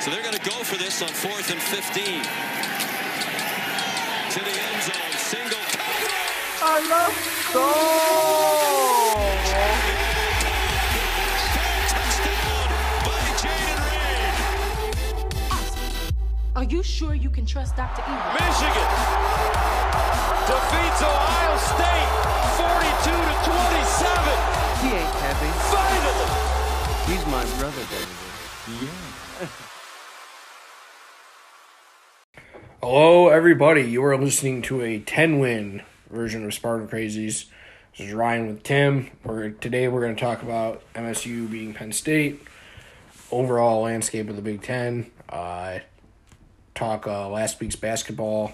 So they're going to go for this on fourth and 15. To the end zone, single. I love goal. Touchdown by Jayden Reed. Are you sure you can trust Dr. Evil? Michigan defeats Ohio State 42 to 27. He ain't heavy. Finally. He's my brother, baby. Hello, everybody. You are listening to a 10 win version of Spartan Crazies. This is Ryan with Tim. We're, today we're going to talk about MSU beating Penn State, overall landscape of the Big Ten, uh, talk uh, last week's basketball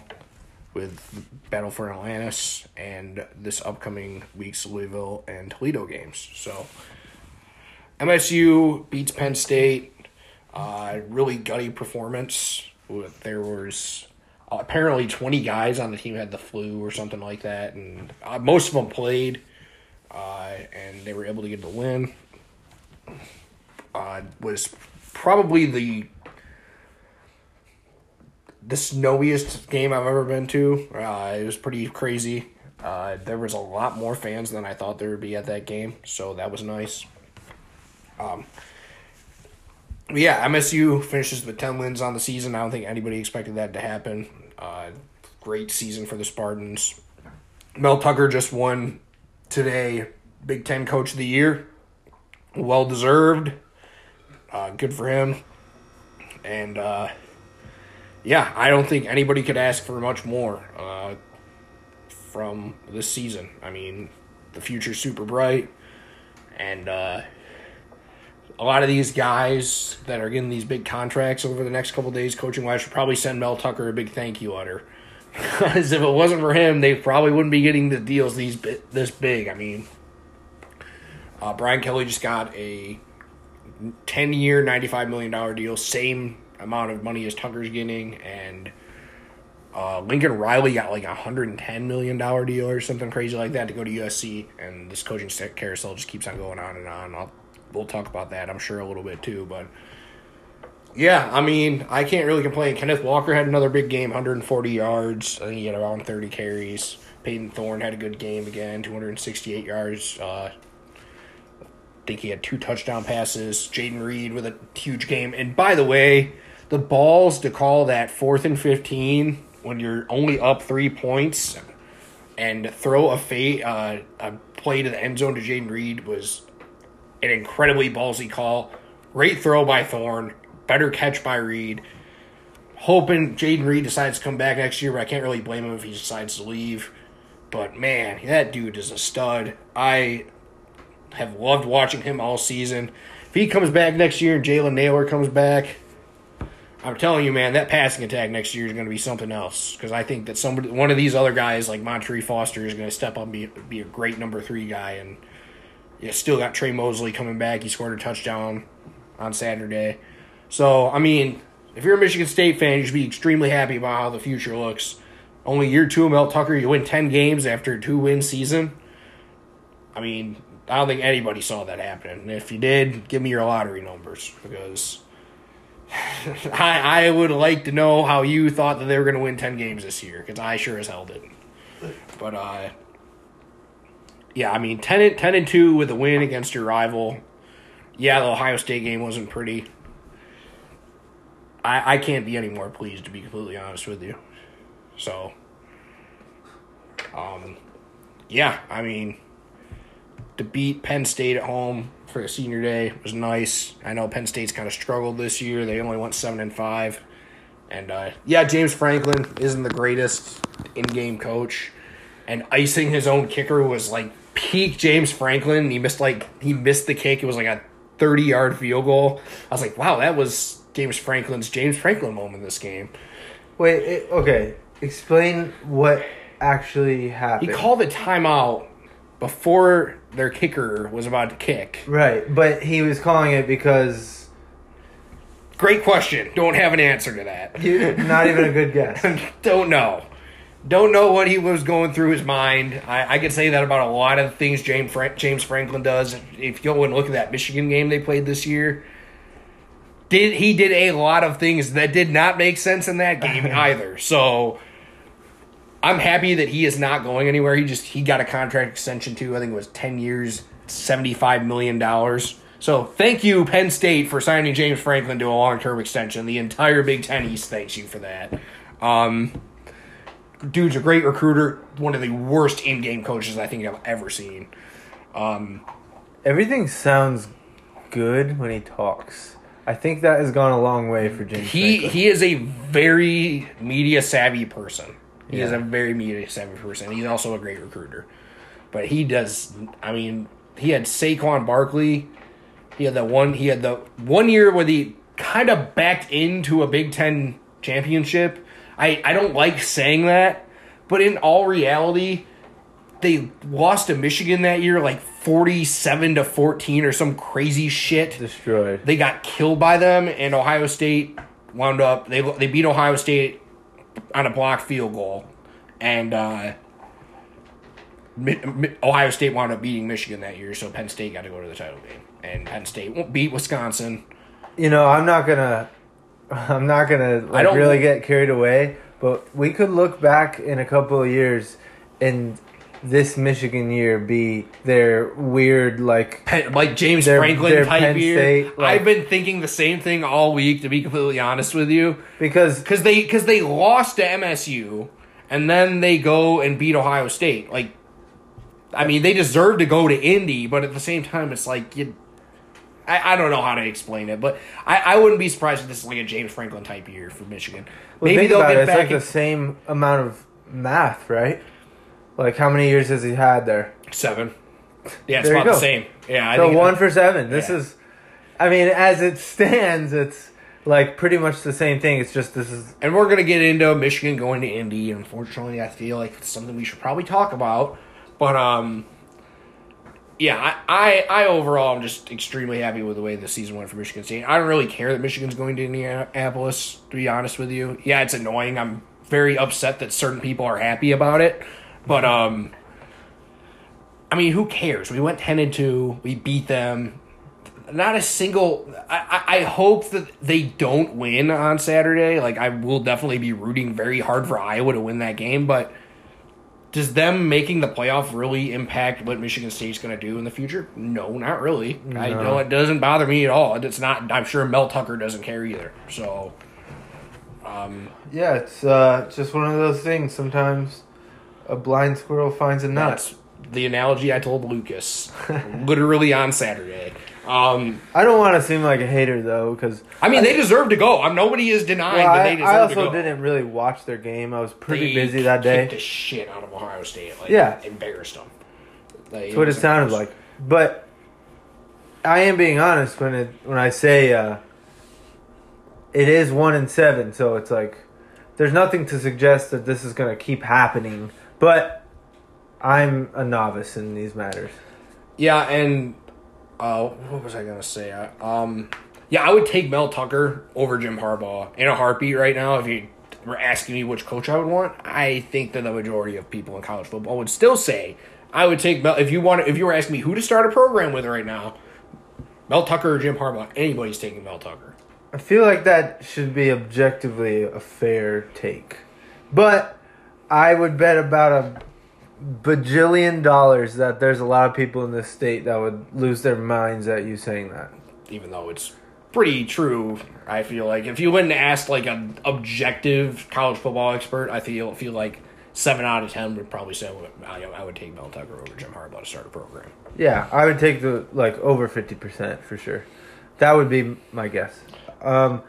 with Battle for Atlantis, and this upcoming week's Louisville and Toledo games. So, MSU beats Penn State. Uh, really gutty performance. There was apparently 20 guys on the team had the flu or something like that, and uh, most of them played, uh, and they were able to get the win. Uh, was probably the the snowiest game I've ever been to. Uh, it was pretty crazy. Uh, there was a lot more fans than I thought there would be at that game, so that was nice. Um, yeah, MSU finishes with 10 wins on the season. I don't think anybody expected that to happen. Uh, great season for the Spartans. Mel Tucker just won today Big Ten Coach of the Year. Well deserved. Uh, good for him. And uh, yeah, I don't think anybody could ask for much more uh, from this season. I mean, the future's super bright. And uh, a lot of these guys that are getting these big contracts over the next couple days, coaching wise, should probably send Mel Tucker a big thank you letter. Because if it wasn't for him, they probably wouldn't be getting the deals these this big. I mean, uh, Brian Kelly just got a ten year, ninety five million dollar deal, same amount of money as Tucker's getting, and uh, Lincoln Riley got like a hundred and ten million dollar deal or something crazy like that to go to USC, and this coaching carousel just keeps on going on and on. I'll we'll talk about that, I'm sure, a little bit too. But yeah, I mean, I can't really complain. Kenneth Walker had another big game, 140 yards. I think he had around 30 carries. Payton Thorne had a good game again, 268 yards. Uh, I think he had two touchdown passes. Jayden Reed with a huge game. And by the way, the balls to call that fourth and 15 when you're only up three points and throw a fa- uh, a play to the end zone to Jayden Reed was an incredibly ballsy call. Great throw by Thorne. Better catch by Reed. Hoping Jayden Reed decides to come back next year, but I can't really blame him if he decides to leave. But man, that dude is a stud. I have loved watching him all season. If he comes back next year and Jalen Nailor comes back, I'm telling you, man, that passing attack next year is going to be something else. Because I think that somebody, one of these other guys like Montorie Foster is going to step up and be, be a great number three guy. And you still got Tre Mosley coming back. He scored a touchdown on Saturday. So, I mean, if you're a Michigan State fan, you should be extremely happy about how the future looks. Only year two of Mel Tucker, you win 10 games after a two win season. I mean, I don't think anybody saw that happen. If you did, give me your lottery numbers because I, I would like to know how you thought that they were going to win 10 games this year because I sure as hell didn't. But, uh, yeah, I mean, 10 and, 10 and 2 with a win against your rival. Yeah, the Ohio State game wasn't pretty. I, I can't be any more pleased, to be completely honest with you. So, um, yeah, I mean, to beat Penn State at home for a senior day was nice. I know Penn State's kind of struggled this year. They only went 7 and 5. And, uh, yeah, James Franklin isn't the greatest in game coach. And icing his own kicker was like peak James Franklin. He missed like he missed the kick. It was like a 30 yard field goal. I was like, wow, that was James Franklin's James Franklin moment this game. Wait, it, okay. Explain what actually happened. He called a timeout before their kicker was about to kick. right, but he was calling it because Great question. Don't have an answer to that. you, not even a good guess. Don't know. Don't know what he was going through his mind. I, I could say that about a lot of things James Frank, James Franklin does. If you go and look at that Michigan game they played this year, did he did a lot of things that did not make sense in that game either. So I'm happy that he is not going anywhere. He just he got a contract extension too. I think it was ten years, seventy five million dollars. So thank you, Penn State, for signing James Franklin to a long term extension. The entire Big Ten East thanks you for that. Um, dude's a great recruiter. One of the worst in game coaches I think I've ever seen. Um, Everything sounds good when he talks. I think that has gone a long way for James. He Franklin. he is a very media savvy person. He is a very media savvy person. He's also a great recruiter. But he does I mean, he had Saquon Barkley. He had the one he had the one year where he kind of backed into a Big Ten championship. I, I don't like saying that, but in all reality, they lost to Michigan that year like 47 to 14 or some crazy shit destroyed. they got killed by them, and Ohio State wound up they they beat Ohio State on a blocked field goal, and uh, Ohio State wound up beating Michigan that year, so Penn State got to go to the title game, and Penn State beat Wisconsin. you know, I'm not gonna, I'm not gonna like, don't- really get carried away. But we could look back in a couple of years, and this Michigan year be their weird like. Penn, like James They're- Franklin they're type Penn year. State, like- I've been thinking the same thing all week, to be completely honest with you. Because because they because they lost to MSU and then they go and beat Ohio State. Like, I mean, they deserve to go to Indy, but at the same time, it's like you. I, I don't know how to explain it, but I, I wouldn't be surprised if this is like a James Franklin type year for Michigan. well, Maybe they'll get it, it's back. like in- the same amount of math, right? Like how many years has he had there? seven. Yeah, it's about the same. Yeah, I So one for seven. This Yeah. is, I mean, as it stands, it's like pretty much the same thing. It's just this is And we're gonna get into Michigan going to Indy. Unfortunately, I feel like it's something we should probably talk about. But um, yeah, I, I, I overall am just extremely happy with the way the season went for Michigan State. I don't really care that Michigan's going to Indianapolis. To be honest with you, yeah, it's annoying. I'm very upset that certain people are happy about it. But um, I mean, who cares? We went ten and two. We beat them not a single. I, I I hope that they don't win on Saturday. Like I will definitely be rooting very hard for Iowa to win that game. But does them making the playoff really impact what Michigan State's going to do in the future? No, not really. I No. know it doesn't bother me at all. It's not. I'm sure Mel Tucker doesn't care either. So yeah, it's uh, just one of those things. Sometimes a blind squirrel finds a nut. that's the analogy I told Lucas, literally on Saturday. Um, I don't want to seem like a hater though, because I mean, they deserve to go. I'm nobody is denying well, that I, they deserve I to also go. didn't really watch their game. I was pretty They busy that kicked the day. shit out of Ohio State. Like, Yeah. embarrassed them. Like, That's what it sounded like. But I am being honest when it when I say uh, it is one in seven. So it's like there's nothing to suggest that this is going to keep happening. But I'm a novice in these matters. Yeah, and uh, what was I gonna say? Um, yeah, I would take Mel Tucker over Jim Harbaugh in a heartbeat right now. If you were asking me which coach I would want, I think that the majority of people in college football would still say I would take Mel. If you want, if you were asking me who to start a program with right now, Mel Tucker or Jim Harbaugh, anybody's taking Mel Tucker. I feel like that should be objectively a fair take. But I would bet about a bajillion dollars that there's a lot of people in this state that would lose their minds at you saying that. even though it's pretty true. I feel like if you went and asked like an objective college football expert, I feel feel like seven out of ten would probably say I, I would take Mel Tucker over Jim Harbaugh to start a program. Yeah, I would take the like over fifty percent for sure. That would be my guess. Um,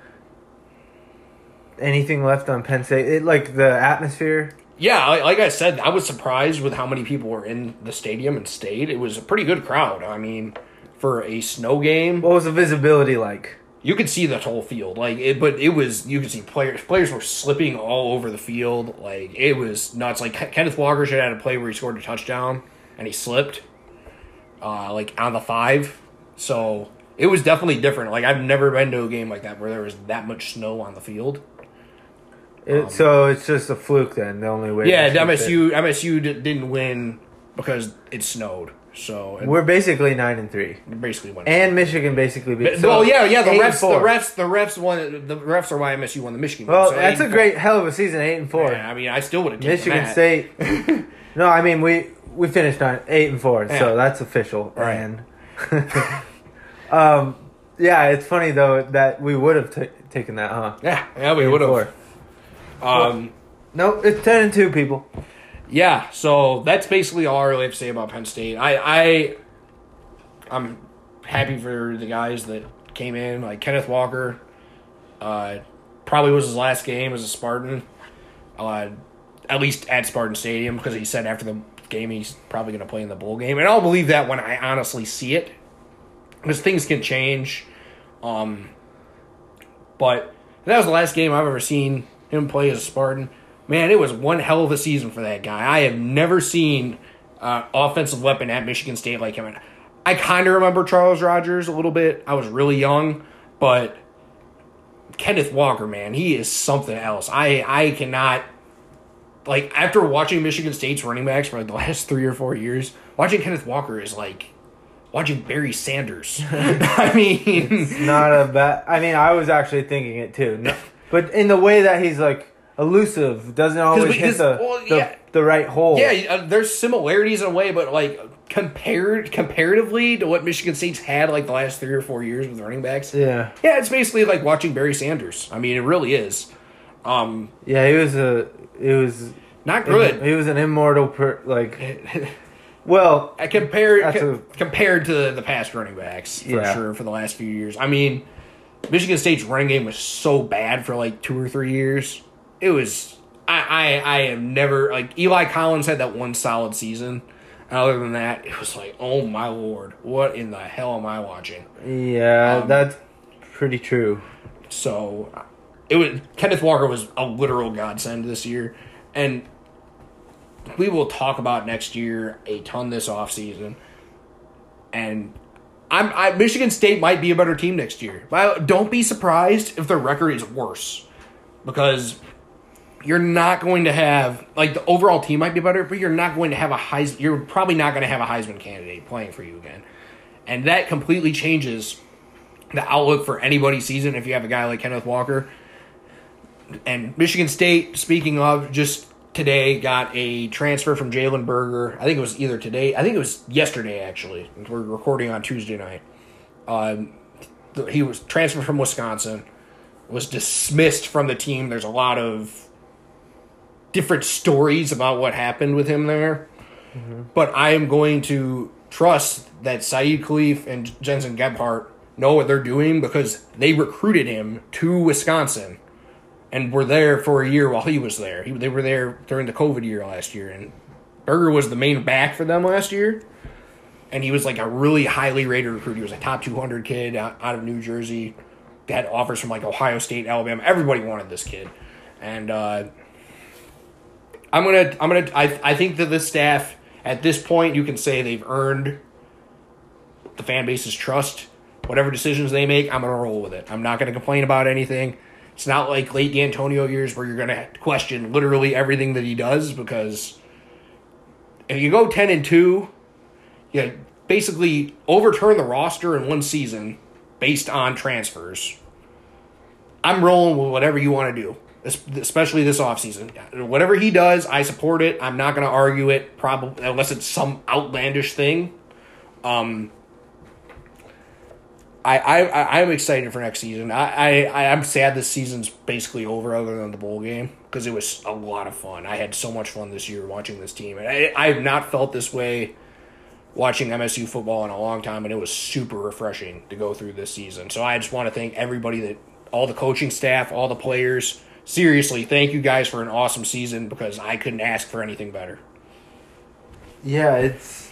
anything left on Penn State? It, like the atmosphere. Yeah, like, I said, I was surprised with how many people were in the stadium and stayed. It was a pretty good crowd. I mean, for a snow game, What was the visibility like? you could see the whole field. Like it, but it was you could see players. Players were slipping all over the field. Like it was nuts. Like Ken- Kenneth Walker should have had a play where he scored a touchdown and he slipped, uh, like on the five. So it was definitely different. Like I've never been to a game like that where there was that much snow on the field. It, so it's just a fluke then. The only way. Yeah, would fit. MSU MSU d- didn't win because it snowed. So We're basically nine and three, basically won. and Michigan basically beat. so well, yeah, yeah. The refs, the refs, the refs won. The refs are why MSU won the Michigan. Well, So that's a great hell of a season, eight and four. Yeah, I mean, I still would have taken Michigan. State. no, I mean we we finished on eight and four, Yeah. so that's official. Right. And um, yeah, it's funny though that we would have ta taken that, huh? Yeah, yeah, we would have. Um, No, it's ten and two, people. yeah. So that's basically all I really have to say about Penn State. I, I, I'm happy for the guys that came in, like Kenneth Walker. Uh, probably was his last game as a Spartan. Uh, at least at Spartan Stadium because he said after the game he's probably going to play in the bowl game, and I'll believe that when I honestly see it, because things can change. Um, but that was the last game I've ever seen him play as a Spartan. Man, it was one hell of a season for that guy. I have never seen uh, offensive weapon at Michigan State like him. And I kind of remember Charles Rogers a little bit. I was really young, but Kenneth Walker, man, he is something else. I I cannot like after watching Michigan State's running backs for like the last three or four years, watching Kenneth Walker is like watching Barry Sanders. I mean, Not a bad. I mean, I was actually thinking it too, no, but in the way that he's like elusive, doesn't always we- hit the well, the, yeah. the right hole. yeah, uh, there's similarities in a way, but like compared comparatively to what Michigan State's had like the last three or four years with running backs. yeah, Yeah, it's basically like watching Barry Sanders. I mean, it really is. Um, yeah. He was a. It was not good. He was an immortal. Per, like, well, I compared That's co- a- compared to the past running backs for Yeah. sure for the last few years. I mean, Michigan State's running game was so bad for like two or three years. It was I I, I am never like Eli Collins had that one solid season. Other than that, it was like, oh my lord, what in the hell am I watching? yeah, Um, that's pretty true. So it was Kenneth Walker was a literal godsend this year, and we will talk about next year a ton this offseason. And I'm I, Michigan State might be a better team next year. But don't be surprised if their record is worse, because you're not going to have like the overall team might be better, but you're not going to have a Heisman. You're probably not going to have a Heisman candidate playing for you again, and that completely changes the outlook for anybody's season if you have a guy like Kenneth Walker. And Michigan State, speaking of, just today got a transfer from Jalen Berger. I think it was either today. I think it was yesterday actually. We're recording on Tuesday night. Um, he was transferred from Wisconsin, was dismissed from the team. There's a lot of different stories about what happened with him there. But I am going to trust that Saeed Khalif and Jensen Gebhardt know what they're doing because they recruited him to Wisconsin and were there for a year while he was there. He, they were there during the COVID year last year, and Berger was the main back for them last year. And he was like a really highly rated recruit. He was a top 200 kid out, of New Jersey. Had offers from like Ohio State, Alabama. Everybody wanted this kid, and uh, I'm gonna, I'm gonna, I, I think that this staff at this point, you can say they've earned the fan base's trust. Whatever decisions they make, I'm gonna roll with it. I'm not gonna complain about anything. It's not like late Dantonio years where you're gonna question literally everything that he does because if you go ten and two, you basically overturn the roster in one season based on transfers. I'm rolling with whatever you want to do, especially this offseason. Whatever he does, I support it. I'm not going to argue it, probably unless it's some outlandish thing. Um, I I I'm excited for next season. I I I'm sad this season's basically over, other than the bowl game, because it was a lot of fun. I had so much fun this year watching this team, and I I have not felt this way watching MSU football in a long time, and it was super refreshing to go through this season. So I just want to thank everybody that all the coaching staff, all the players. Seriously, thank you guys for an awesome season because I couldn't ask for anything better. Yeah, it's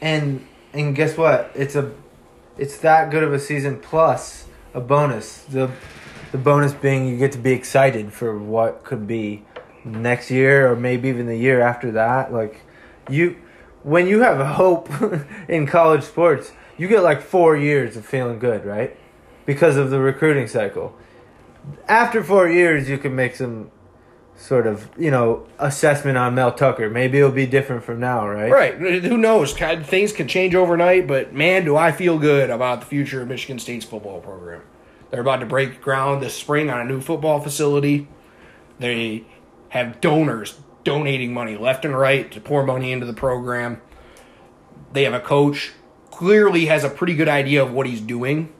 and and guess what? It's a it's that good of a season plus a bonus. The the bonus being you get to be excited for what could be next year or maybe even the year after that. Like you when you have a hope in college sports, you get like 4 years of feeling good, right? Because of the recruiting cycle. After 4 years you can make some sort of you know assessment on Mel Tucker. Maybe it'll be different from now, right? Right. Who knows? Things can change overnight, but man, do I feel good about the future of Michigan State's football program. They're about to break ground this spring on a new football facility. They have donors donating money left and right to pour money into the program. They have a coach clearly has a pretty good idea of what he's doing,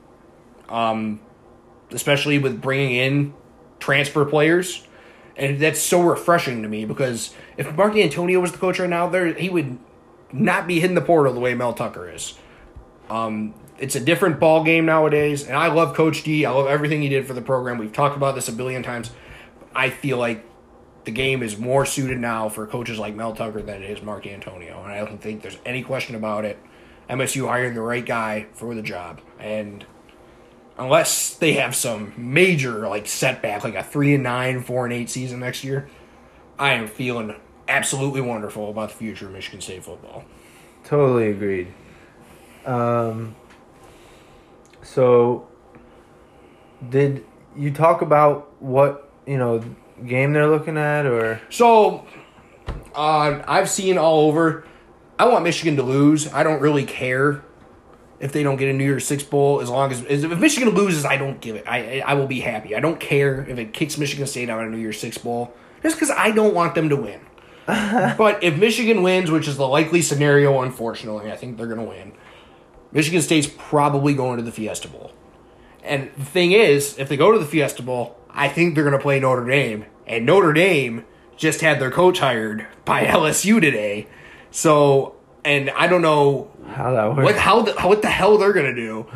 um, especially with bringing in transfer players. And that's so refreshing to me because if Mark Dantonio was the coach right now, there he would not be hitting the portal the way Mel Tucker is. Um, it's a different ball game nowadays, and I love Coach D. I love everything he did for the program. We've talked about this a billion times. I feel like the game is more suited now for coaches like Mel Tucker than it is Mark Dantonio, and I don't think there's any question about it. MSU hiring the right guy for the job, and unless they have some major like setback, like a three and nine, four and eight season next year, I am feeling absolutely wonderful about the future of Michigan State football. Totally agreed. Um, so, did you talk about what you know game they're looking at, or So, uh, I've seen all over. I want Michigan to lose. I don't really care if they don't get a New Year's Six bowl. As long as if Michigan loses, I don't give it. I I will be happy. I don't care if it kicks Michigan State out of a New Year's Six bowl, just because I don't want them to win. but if Michigan wins, which is the likely scenario, unfortunately, I think they're going to win. Michigan State's probably going to the Fiesta Bowl. And the thing is, if they go to the Fiesta Bowl, I think they're going to play Notre Dame. And Notre Dame just had their coach hired by LSU today. So, and I don't know how that works? what how the, what the hell they're going to do.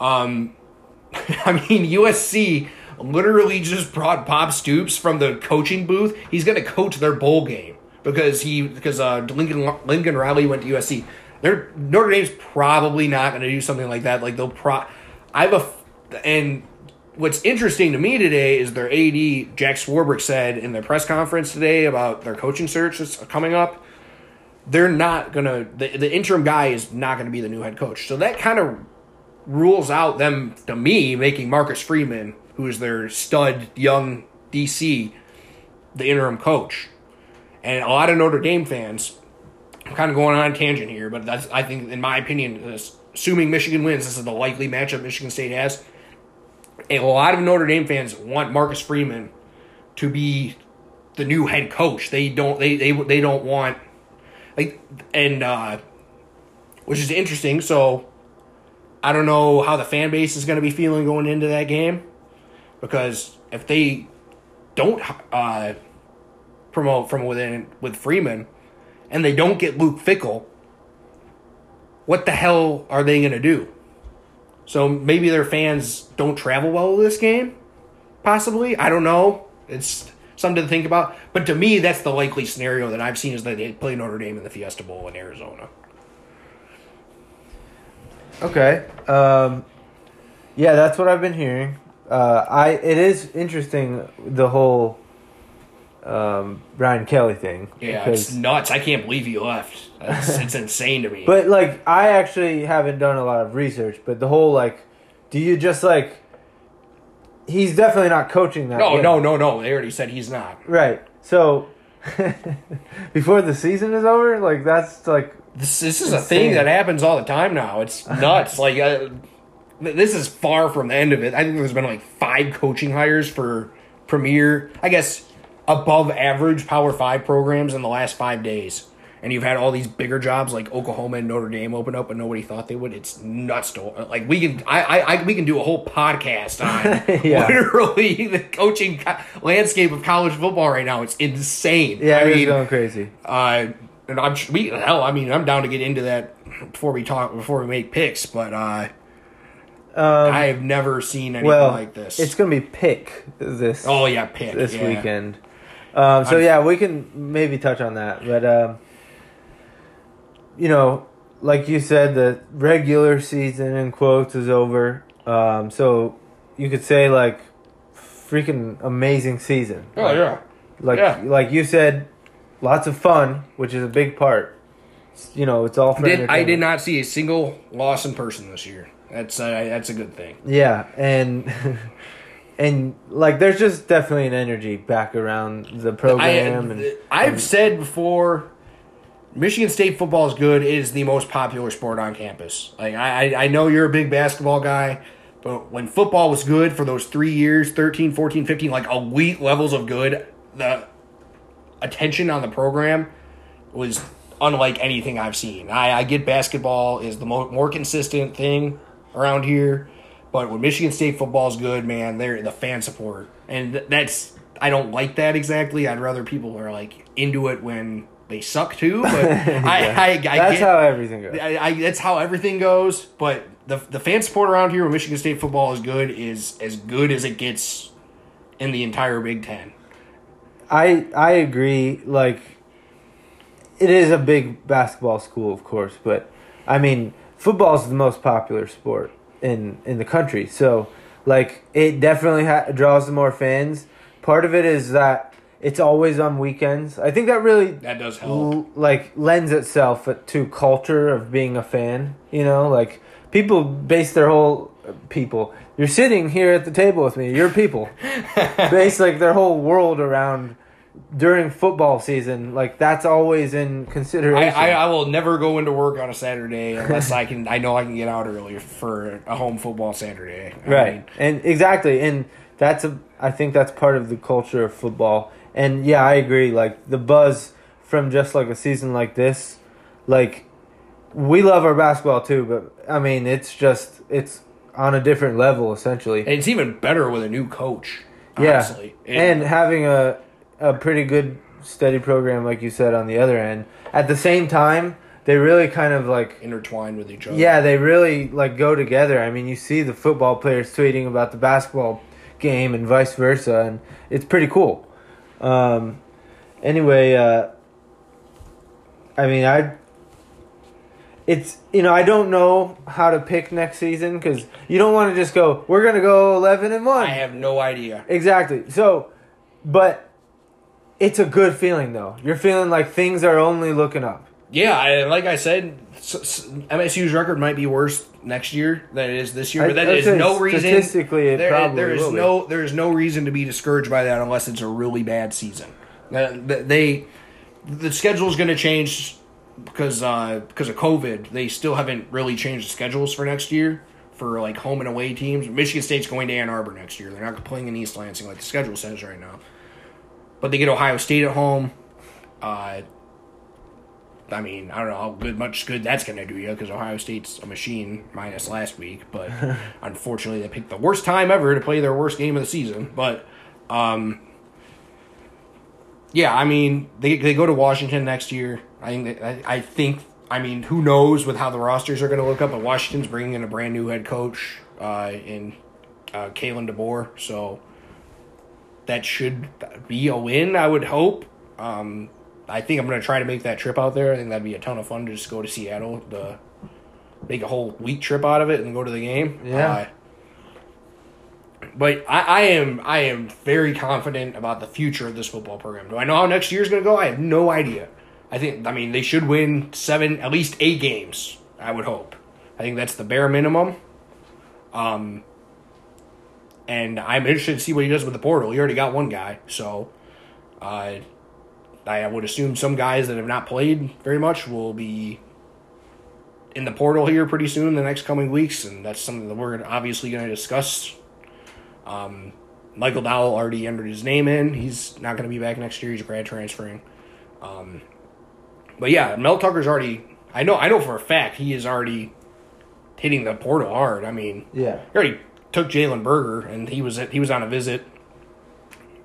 Um, I mean, USC literally just brought Bob Stoops from the coaching booth. He's going to coach their bowl game because he because uh, Lincoln Lincoln Riley went to USC. They're, Notre Dame's probably not going to do something like that. Like they'll pro. I have a and what's interesting to me today is their AD Jack Swarbrick said in their press conference today about their coaching search that's coming up. They're not gonna the, the interim guy is not gonna be the new head coach. So that kind of rules out them to me making Marcus Freeman, who is their stud young DC, the interim coach. And a lot of Notre Dame fans, I'm kind of going on tangent here, but that's I think in my opinion, uh, assuming Michigan wins, this is the likely matchup Michigan State has. A lot of Notre Dame fans want Marcus Freeman to be the new head coach. They don't they they they don't want like and uh which is interesting. So I don't know how the fan base is going to be feeling going into that game because if they don't uh, promote from within with Freeman and they don't get Luke Fickell, what the hell are they going to do? So maybe their fans don't travel well to this game, possibly. I don't know. It's something to think about. But to me, that's the likely scenario that I've seen is that they play Notre Dame in the Fiesta Bowl in Arizona. Okay. Um, yeah, that's what I've been hearing. Uh, I it is interesting the whole um, Brian Kelly thing. Yeah, because- it's nuts. I can't believe he left. It's insane to me. But like, I actually haven't done a lot of research. But the whole like, do you just like? He's definitely not coaching that. no, game. no, no, no. They already said he's not. Right. So before the season is over, like that's like This, this is a thing that happens all the time now. It's nuts. like uh, this is far from the end of it. I think there's been like five coaching hires for premier, I guess, above average Power Five programs in the last five days. And you've had all these bigger jobs like Oklahoma and Notre Dame open up, but nobody thought they would. It's nuts. To, like we can, I, I, I, we can do a whole podcast on Yeah. literally the coaching co- landscape of college football right now. It's insane. yeah, I mean, going crazy. uh, and I'm we hell. I mean, I'm down to get into that before we talk before we make picks. But uh, Um, I have never seen anything well, like this. it's gonna be pick this. oh yeah, pick this yeah. weekend. Um, so I'm- yeah, we can maybe touch on that, but um, you know, like you said, the regular season in quotes is over. Um, so you could say like freaking amazing season. Oh yeah, like yeah. like you said, lots of fun, which is a big part. You know, it's all for did I did not see a single loss in person this year. That's uh, that's a good thing. Yeah, and and like there's just definitely an energy back around the program. and, I've and- said before, Michigan State football is good. It is the most popular sport on campus. Like I, I- know you're a big basketball guy, but when football was good for those three years, 13, 14, 15, like elite levels of good, the attention on the program was unlike anything I've seen. I, I get basketball is the mo- more consistent thing around here, but when Michigan State football is good, man, they're the fan support, and that's I don't like that exactly. I'd rather people are like into it when they suck too. But I, I, I, that's get, how everything goes. I, I, that's how everything goes. But the the fan support around here when Michigan State football is good is as good as it gets in the entire Big Ten. I I agree. Like, it is a big basketball school, of course, but I mean, football is the most popular sport in in the country. So, like, it definitely ha- draws the more fans. Part of it is that it's always on weekends. I think that really That does help. l- like lends itself to culture of being a fan. You know, like people base their whole people. You're sitting here at the table with me. You're people. base like their whole world around during football season. Like that's always in I, consideration. I, I will never go into work on a Saturday unless I can. I know I can get out early for a home football Saturday. I right mean, and exactly and that's a i think that's part of the culture of football and yeah i agree like the buzz from just like a season like this like we love our basketball too but i mean it's just it's on a different level essentially and it's even better with a new coach. yeah Honestly. It- and having a a pretty good steady program like you said on the other end at the same time they really kind of like intertwined with each other. Yeah, they really like go together. I mean, you see the football players tweeting about the basketball game and vice versa, and it's pretty cool. Um, anyway, uh, I mean, I. It's you know I don't know how to pick next season because you don't want to just go we're gonna go eleven and one. I have no idea. Exactly. So, but it's a good feeling though. You're feeling like things are only looking up. Yeah, I, like I said, MSU's record might be worse next year than it is this year, but that is no reason. statistically, it there, probably there is will be. no there is no reason to be discouraged by that unless it's a really bad season. Uh, They the schedule is going to change because uh, because of COVID. They still haven't really changed the schedules for next year for like home and away teams. Michigan State's going to Ann Arbor next year. They're not playing in East Lansing like the schedule says right now. But they get Ohio State at home. Uh, I mean, I don't know how good, much good that's going to do you because Ohio State's a machine minus last week. But unfortunately, they picked the worst time ever to play their worst game of the season. But, um, yeah, I mean, they they go to Washington next year. I think that, I, I think I mean, who knows with how the rosters are going to look up? But Washington's bringing in a brand new head coach uh, in uh, Kalen DeBoer, so that should be a win. I would hope. Um, I think I'm going to try to make that trip out there. I think that'd be a ton of fun to just go to Seattle, to make a whole week trip out of it, and go to the game. Yeah. Uh, but I, I am I am very confident about the future of this football program. Do I know how next year's going to go? I have no idea. I think I mean they should win seven, at least eight games. I would hope. I think that's the bare minimum. Um, and I'm interested to see what he does with the portal. He already got one guy, so uh, I would assume some guys that have not played very much will be in the portal here pretty soon, in the next coming weeks, and that's something that we're obviously going to discuss. Um, Michael Dowell already entered his name in. He's not going to be back next year. He's a grad transferring. Um, but yeah, Mel Tucker's already. I know. I know for a fact he is already hitting the portal hard. I mean, Yeah. he already took Jalen Berger, and he was at, he was on a visit.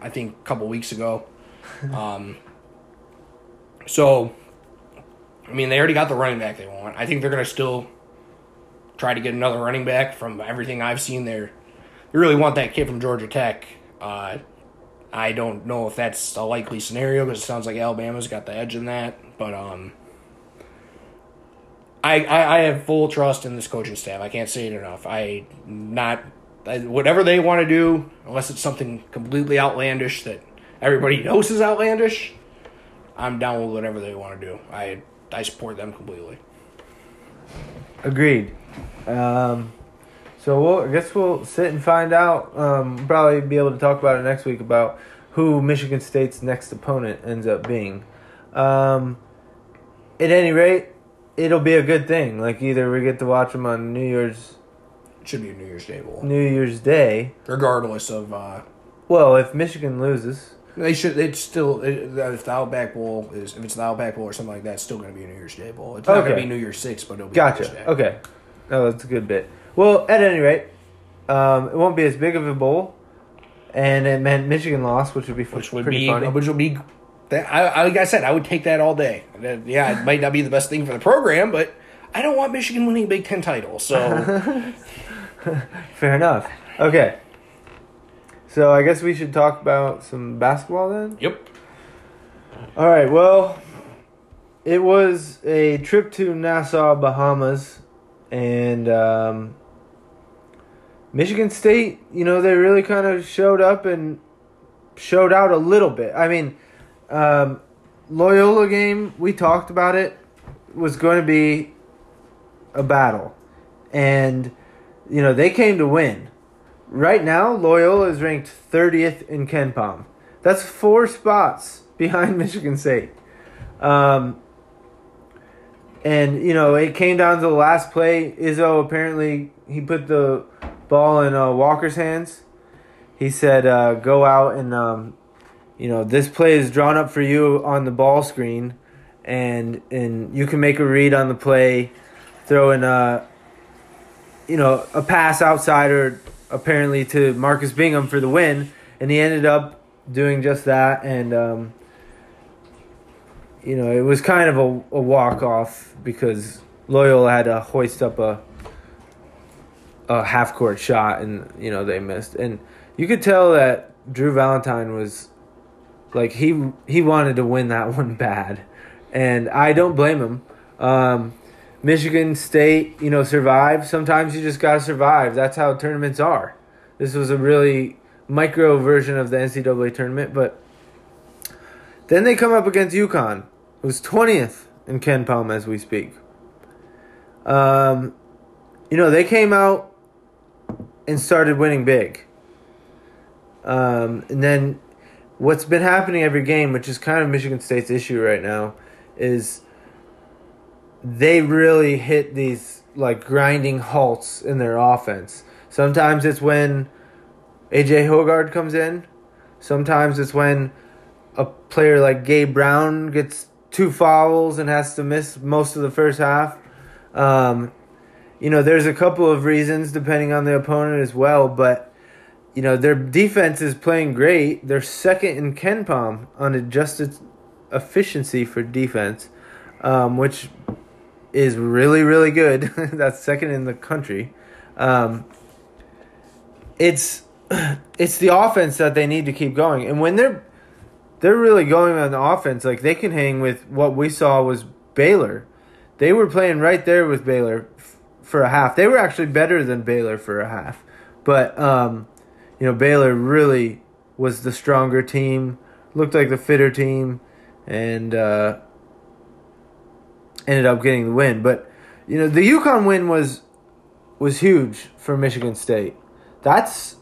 I think a couple weeks ago. um, so, I mean, they already got the running back they want. I think they're going to still try to get another running back. From everything I've seen, there, they really want that kid from Georgia Tech. Uh, I don't know if that's a likely scenario because it sounds like Alabama's got the edge in that. But um, I, I I have full trust in this coaching staff. I can't say it enough. I not I, whatever they want to do, unless it's something completely outlandish that everybody knows is outlandish. I'm down with whatever they want to do. I I support them completely. Agreed. Um, So we'll, I guess we'll sit and find out. Um, probably be able to talk about it next week about who Michigan State's next opponent ends up being. Um, at any rate, it'll be a good thing. Like either we get to watch them on New Year's It should be a New Year's Day bowl, New Year's Day. regardless of. Uh, Well, if Michigan loses, they should. It's still it, if the Outback Bowl is if it's the Outback Bowl or something like that, it's still going to be a New Year's Day bowl. It's not going to be New Year's Six, but it'll be New Year's gotcha. Okay, oh, that's a good bit. Well, at any rate, um, it won't be as big of a bowl, and it meant Michigan lost, which would be f- which would pretty be funny. which would be. That, I, I like I said, I would take that all day. Yeah, it might not be the best thing for the program, but I don't want Michigan winning a Big Ten title. So Fair enough. Okay. So I guess we should talk about some basketball then. yep. All right. Well, it was a trip to Nassau, Bahamas, and um, Michigan State. You know, they really kind of showed up and showed out a little bit. I mean, um, Loyola game. We talked about it. Was going to be a battle, and you know they came to win. Right now, Loyola is ranked 30th in KenPom. That's four spots behind Michigan State. Um, and, you know, it came down to the last play. Izzo apparently, he put the ball in uh, Walker's hands. He said, uh, go out and, um, you know, this play is drawn up for you on the ball screen. And, and you can make a read on the play, throw in a, you know, a pass outside or apparently to Marcus Bingham for the win, and he ended up doing just that. And um, you know, it was kind of a, a walk off because Loyola had to hoist up a a half court shot, and you know they missed. And you could tell that Drew Valentine was like he he wanted to win that one bad, and I don't blame him. Um, Michigan State, you know, survive. Sometimes you just gotta survive. That's how tournaments are. This was a really micro version of the NCAA tournament, but then they come up against UConn, who's twentieth in KenPom as we speak. Um, you know, they came out and started winning big. Um, and then what's been happening every game, which is kind of Michigan State's issue right now, is they really hit these like grinding halts in their offense. Sometimes it's when AJ Hoggard comes in. Sometimes it's when a player like Gabe Brown gets two fouls and has to miss most of the first half. Um, you know, there's a couple of reasons depending on the opponent as well, but you know their defense is playing great. They're second in KenPom on adjusted efficiency for defense, um, which is really really good. That's second in the country. Um, it's it's the offense that they need to keep going, and when they're they're really going on the offense, like they can hang with what we saw was Baylor. They were playing right there with Baylor f- for a half. They were actually better than Baylor for a half, but um, you know Baylor really was the stronger team, looked like the fitter team, and uh, ended up getting the win. But you know the UConn win was was huge for Michigan State. That's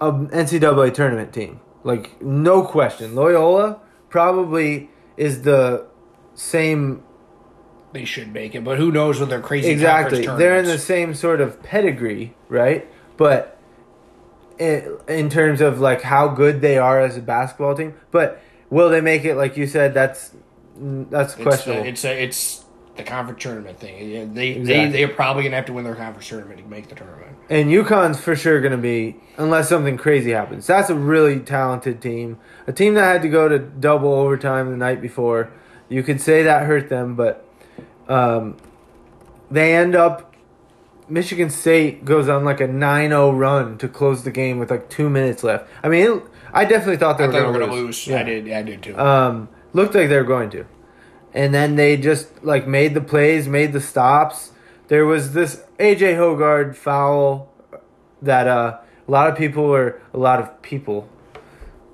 a NCAA tournament team, like no question. Loyola probably is the same They should make it, but who knows with their crazy exactly. They're in the same sort of pedigree, right? But in, in terms of like how good they are as a basketball team, but will they make it? Like you said, that's that's It's, questionable. uh, it's a, it's the conference tournament thing. They Exactly. they they're probably gonna have to win their conference tournament to make the tournament. And UConn's for sure going to be, unless something crazy happens. That's a really talented team. A team that had to go to double overtime the night before. You could say that hurt them, but um, they end up. Michigan State goes on like a 9 0 run to close the game with like two minutes left. I mean, it, I definitely thought they I were going to gonna lose. lose. I did. I did too. Um, looked like they were going to. And then they just like made the plays, made the stops. There was this AJ Hoggard foul that uh, a lot of people were a lot of people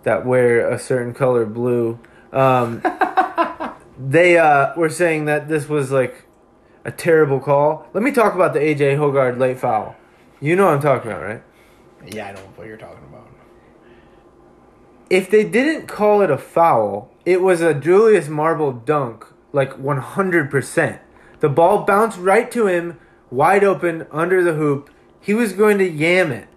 that wear a certain color blue. Um, they uh, were saying that this was like a terrible call. Let me talk about the AJ Hoggard late foul. You know what I'm talking about, right? Yeah, I know what you're talking about. If they didn't call it a foul, it was a Julius Marble dunk, like 100%. The ball bounced right to him, wide open, under the hoop. He was going to yam it.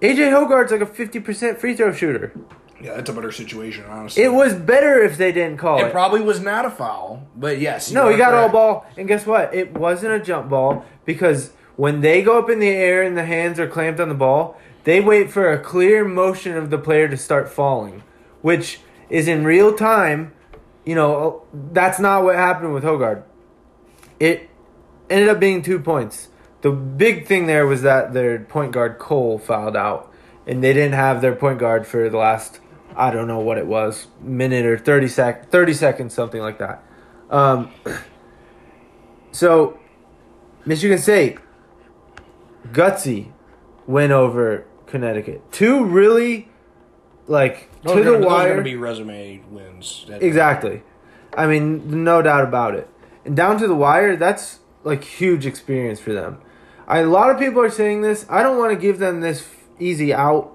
AJ Hoggard's like a 50% free throw shooter. Yeah, that's a better situation, honestly. It was better if they didn't call it. It probably was not a foul, but yes. No, he got all ball. And guess what? It wasn't a jump ball because when they go up in the air and the hands are clamped on the ball, they wait for a clear motion of the player to start falling, which is in real time. You know, that's not what happened with Hoggard. It ended up being two points. The big thing there was that their point guard Cole fouled out, and they didn't have their point guard for the last I don't know what it was minute or thirty sec thirty seconds something like that. Um, so Michigan State gutsy win over Connecticut. Two really like Those to the gonna, wire. gonna be resume wins. Exactly. I mean, no doubt about it. And down to the wire, that's like huge experience for them. I, a lot of people are saying this. I don't want to give them this easy out,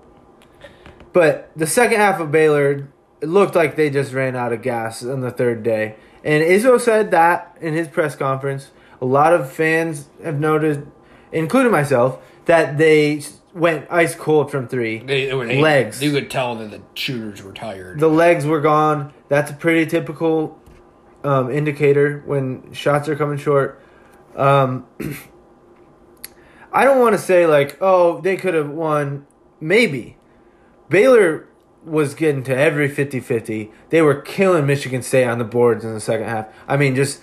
but the second half of Baylor, it looked like they just ran out of gas on the third day. And Izzo said that in his press conference. A lot of fans have noticed, including myself, that they went ice cold from three. They, they, Legs. You could tell that the shooters were tired. the legs were gone. That's a pretty typical um, indicator when shots are coming short. Um, I don't want to say like, oh, they could have won. Maybe Baylor was getting to every 50-50. They were killing Michigan State on the boards in the second half. I mean, just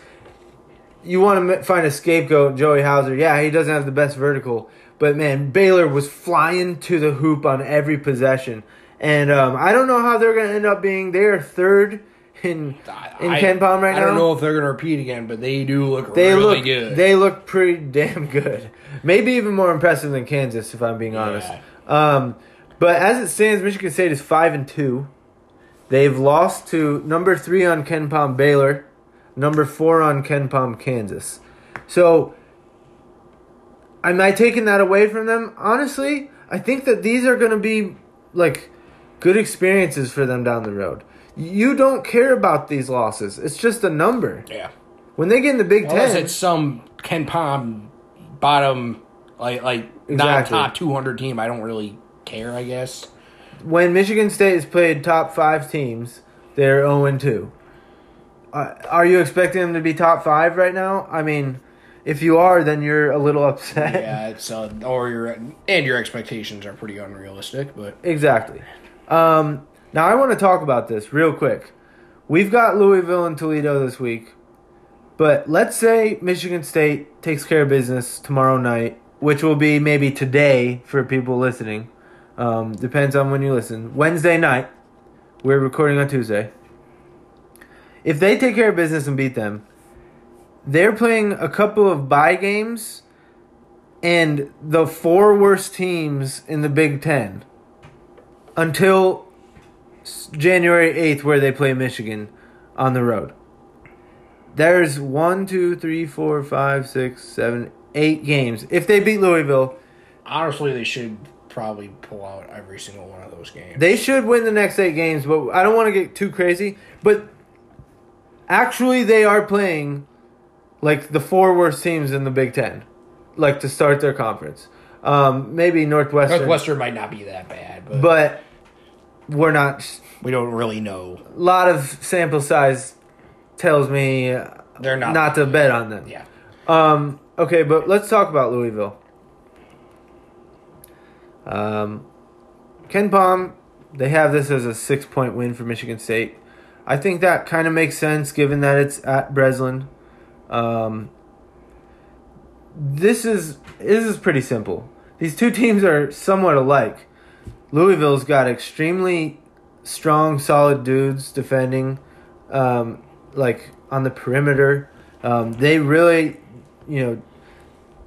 you want to find a scapegoat, Joey Hauser. Yeah, he doesn't have the best vertical, but man, Baylor was flying to the hoop on every possession, and um, I don't know how they're going to end up being. They are third in in I- KenPom right I now. I don't know if they're gonna repeat again, but they do look They really look good. They look pretty damn good. Maybe even more impressive than Kansas, if I'm being honest. Um, but as it stands, Michigan State is five and two. They've lost to number three on KenPom Baylor, number four on KenPom Kansas. So, am I taking that away from them? Honestly, I think that these are going to be like good experiences for them down the road. You don't care about these losses. It's just a number. yeah. When they get in the Big Unless Ten, it's some KenPom bottom, like like Exactly. not top two hundred team, I don't really care. I guess. when Michigan State has played top five teams, they're 0 and 2. Uh, are you expecting them to be top five right now? I mean, if you are, then you're a little upset. Yeah, it's uh, or your and your expectations are pretty unrealistic, but Exactly. Um, now, I want to talk about this real quick. We've got Louisville and Toledo this week, but let's say Michigan State takes care of business tomorrow night, which will be maybe today for people listening. Um, depends on when you listen. Wednesday night. We're recording on Tuesday. If they take care of business and beat them, they're playing a couple of bye games and the four worst teams in the Big Ten until January 8th, where they play Michigan on the road. There's one, two, three, four, five, six, seven, eight games. If they beat Louisville, honestly, they should probably pull out every single one of those games. they should win the next eight games, but I don't want to get too crazy. But actually, they are playing like the four worst teams in the Big Ten, like to start their conference. Um, maybe Northwestern, Northwestern might not be that bad, but, but we're not. we don't really know. A lot of sample size tells me They're not. not to bet on them. Yeah. Um, okay, but let's talk about Louisville. Um, KenPom, they have this as a six point win for Michigan State. I think that kind of makes sense given that it's at Breslin. Um, this is this is pretty simple. These two teams are somewhat alike. Louisville's got extremely strong, solid dudes defending, um, like on the perimeter. Um, they really, you know,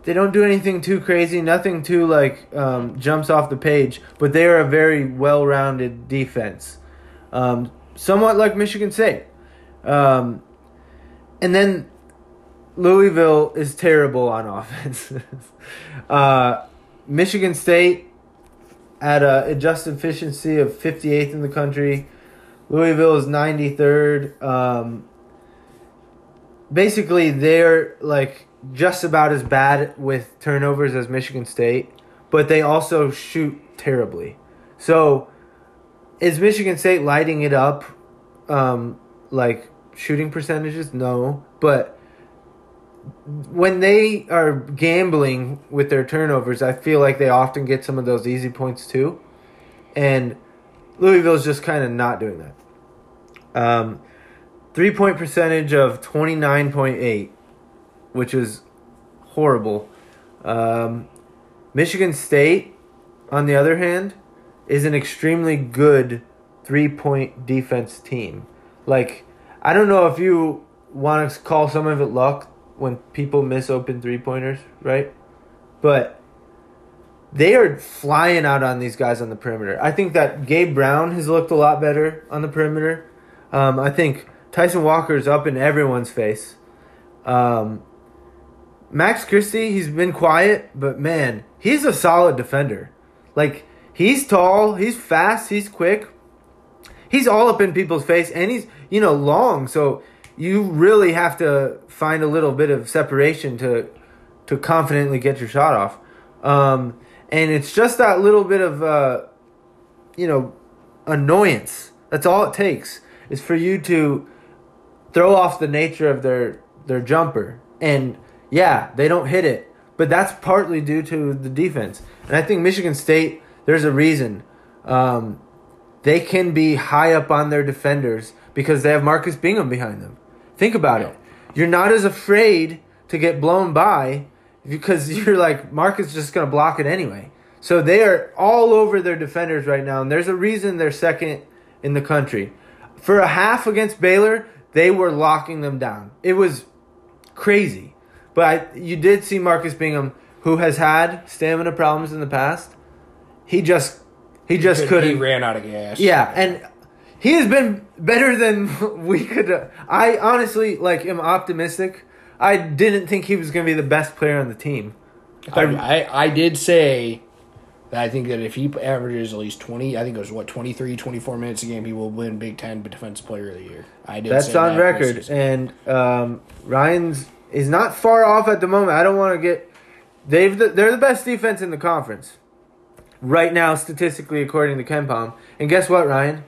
they don't do anything too crazy, nothing too like um, jumps off the page, but they are a very well-rounded defense, um, somewhat like Michigan State. Um, and then Louisville is terrible on offense. uh, Michigan State at a adjusted efficiency of 58th in the country. Louisville is 93rd. Um, basically, they're like just about as bad with turnovers as Michigan State, but they also shoot terribly. So, is Michigan State lighting it up? Um, like shooting percentages? No, but when they are gambling with their turnovers, I feel like they often get some of those easy points too. And Louisville's just kind of not doing that. Um, three point percentage of 29.8, which is horrible. Um, Michigan State, on the other hand, is an extremely good three point defense team. Like, I don't know if you want to call some of it luck when people miss open three pointers, right? But they are flying out on these guys on the perimeter. I think that Gabe Brown has looked a lot better on the perimeter. Um, I think Tyson Walker's up in everyone's face. Um, Max Christie, he's been quiet, but man, he's a solid defender. Like, he's tall, he's fast, he's quick. He's all up in people's face, and he's, you know, long, so you really have to find a little bit of separation to to confidently get your shot off. Um, and it's just that little bit of, uh, you know, annoyance. That's all it takes is for you to throw off the nature of their their jumper. And yeah, they don't hit it, but that's partly due to the defense. And I think Michigan State, there's a reason. Um, they can be high up on their defenders because they have Marcus Bingham behind them. Think about it. You're not as afraid to get blown by because you're like Marcus is just going to block it anyway. So they are all over their defenders right now, and there's a reason they're second in the country. For a half against Baylor, they were locking them down. It was crazy. But I, you did see Marcus Bingham, who has had stamina problems in the past. He just he just He couldn't. He ran out of gas. Yeah, and he has been better than we could. I honestly like am optimistic. I didn't think he was going to be the best player on the team. I, I, I did say that I think that if he averages at least 20, I think it was what, 23, 24 minutes a game, he will win Big Ten Defensive Player of the Year. I did That's on that record, and um, Ryan's is not far off at the moment. I don't want to get. They've the, they're the best defense in the conference right now, statistically, according to KenPom. And guess what, Ryan?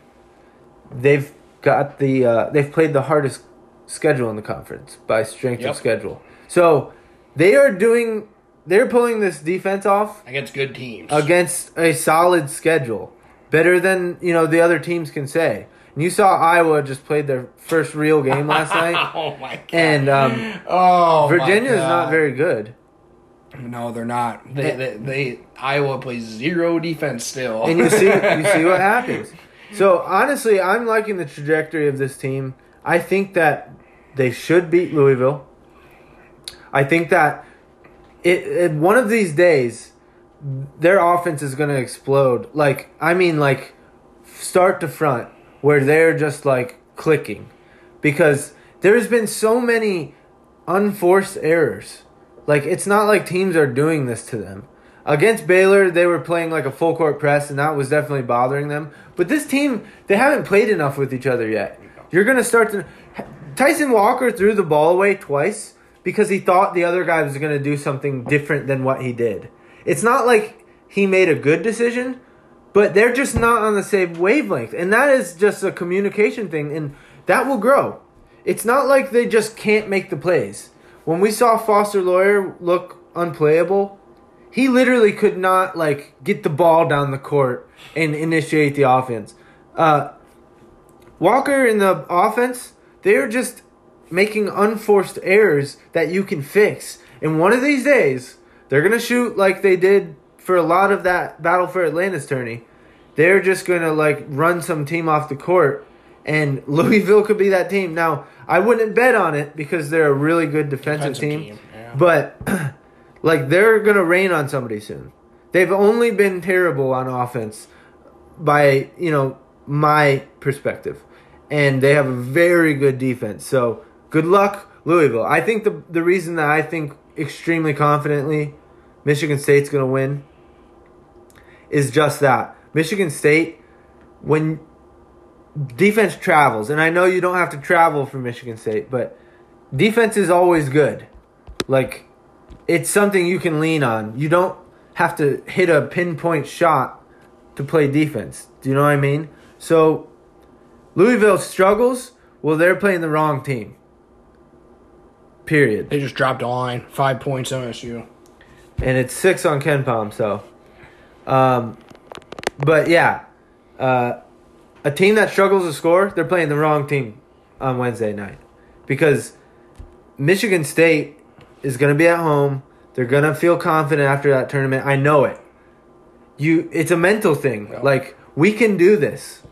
They've got the uh, they've played the hardest schedule in the conference by strength Yep. of schedule. So they are doing they're pulling this defense off against good teams. against a solid schedule, better than you know the other teams can say. And you saw Iowa just played their first real game last night, oh my god. and um, oh, Virginia is not very good. No, they're not. They, they, they Iowa plays zero defense still. and you see you see what happens. So honestly, I'm liking the trajectory of this team. I think that they should beat Louisville. I think that it, it one of these days their offense is going to explode. Like I mean like start to front where they're just like clicking because there's been so many unforced errors. Like it's not like teams are doing this to them. Against Baylor, they were playing like a full court press, and that was definitely bothering them. But this team, they haven't played enough with each other yet. You're gonna start to. Tyson Walker threw the ball away twice because he thought the other guy was gonna do something different than what he did. It's not like he made a good decision, but they're just not on the same wavelength, and that is just a communication thing, and that will grow. It's not like they just can't make the plays. When we saw Foster Loyer look unplayable, he literally could not like get the ball down the court and initiate the offense. Uh, Walker in the offense, they're just making unforced errors that you can fix. And one of these days, they're gonna shoot like they did for a lot of that Battle for Atlantis tourney. They're just gonna like run some team off the court, and Louisville could be that team. Now, I wouldn't bet on it because they're a really good defensive, Defensive team, team, yeah. but like they're gonna rain on somebody soon. They've only been terrible on offense by you know my perspective, and they have a very good defense. So good luck, Louisville. I think the the reason that I think extremely confidently Michigan State's gonna win is just that. Michigan State, when defense travels, and I know you don't have to travel for Michigan State, but defense is always good. Like, it's something you can lean on. You don't have to hit a pinpoint shot to play defense. Do you know what I mean? So, Louisville struggles. Well, they're playing the wrong team. Period. They just dropped a line. Five points MSU. and it's six on KenPom. So, um, but yeah, uh, a team that struggles to score, they're playing the wrong team on Wednesday night because Michigan State is going to be at home. They're going to feel confident after that tournament. I know it. You, it's a mental thing. Yeah. Like we can do this.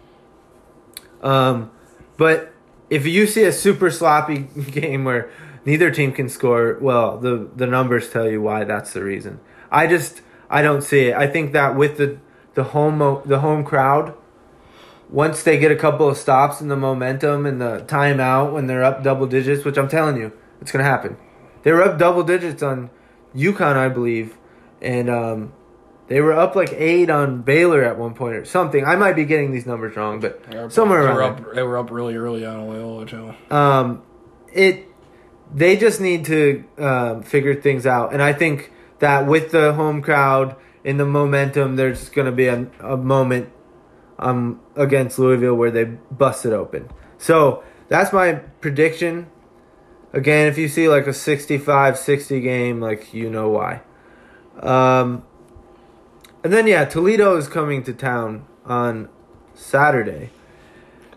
Um, but if you see a super sloppy game where neither team can score, well, the the numbers tell you why that's the reason. I just I don't see it. I think that with the the home the home crowd, once they get a couple of stops and the momentum and the timeout when they're up double digits, which I'm telling you, it's gonna happen. They were up double digits on UConn, I believe, and um, they were up like eight on Baylor at one point or something. I might be getting these numbers wrong, but somewhere they around were there. up. They were up really early on Loyola too. um, it they just need to um, figure things out, and I think that with the home crowd in the momentum, there's going to be a, a moment um against Louisville where they bust it open. So that's my prediction. Again, if you see like a 65-60 game, like you know why. Um, and then yeah, Toledo is coming to town on Saturday.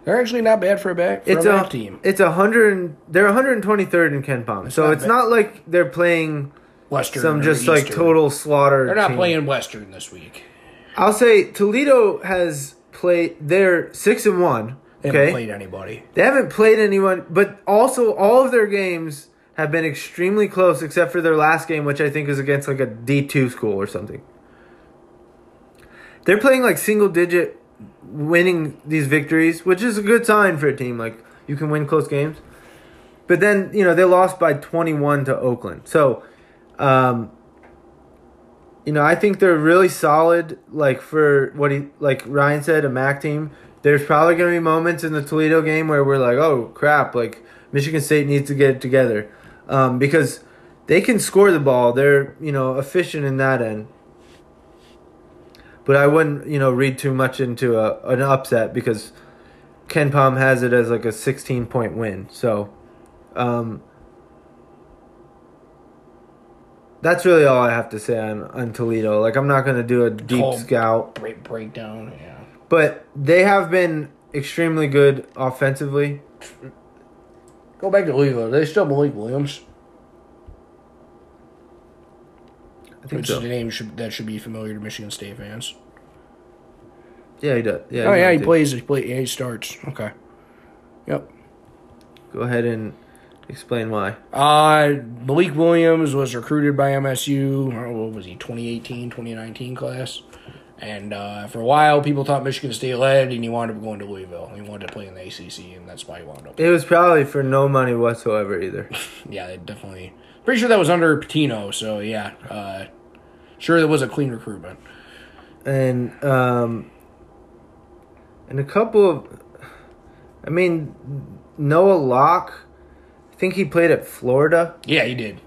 They're actually not bad for a back. For It's a a team. It's a hundred. They're 123rd in KenPom, so not it's bad. not like they're playing Western. some just like total slaughter. They're not team. playing Western this week. I'll say Toledo has played. They're six and one. They haven't Okay, played anybody. they haven't played anyone, but also all of their games have been extremely close, except for their last game, which I think is against like a D two school or something. They're playing like single digit, winning these victories, which is a good sign for a team. Like you can win close games, but then you know they lost by twenty one to Oakland. So, um, you know I think they're really solid. Like for what he like Ryan said, a MAC team. There's probably going to be moments in the Toledo game where we're like, oh crap, like Michigan State needs to get it together um, because they can score the ball. They're you know efficient in that end. But I wouldn't you know read too much into a, an upset because KenPom has it as like a 16 point win. So um, that's really all I have to say on, on Toledo. Like I'm not going to do a deep Whole scout. break breakdown. Yeah. But they have been extremely good offensively. Go back to Louisville. They still Malik Williams. I think Which so. is a name should, that should be familiar to Michigan State fans. Yeah, he does. Yeah, oh he's yeah, he plays. He play. Yeah, he starts. Okay. Yep. Go ahead and explain why. Uh, Malik Williams was recruited by MSU. uh, What was he? 2018, 2019 class. And uh, for a while, people thought Michigan State led, and he wound up going to Louisville. He wanted to play in the ACC, and that's why he wound up. It was probably for no money whatsoever either. Yeah, they definitely. Pretty sure that was under Pitino. So yeah, uh, sure that was a clean recruitment. and um and a couple of I mean Noah Locke I think he played at Florida Yeah, he did.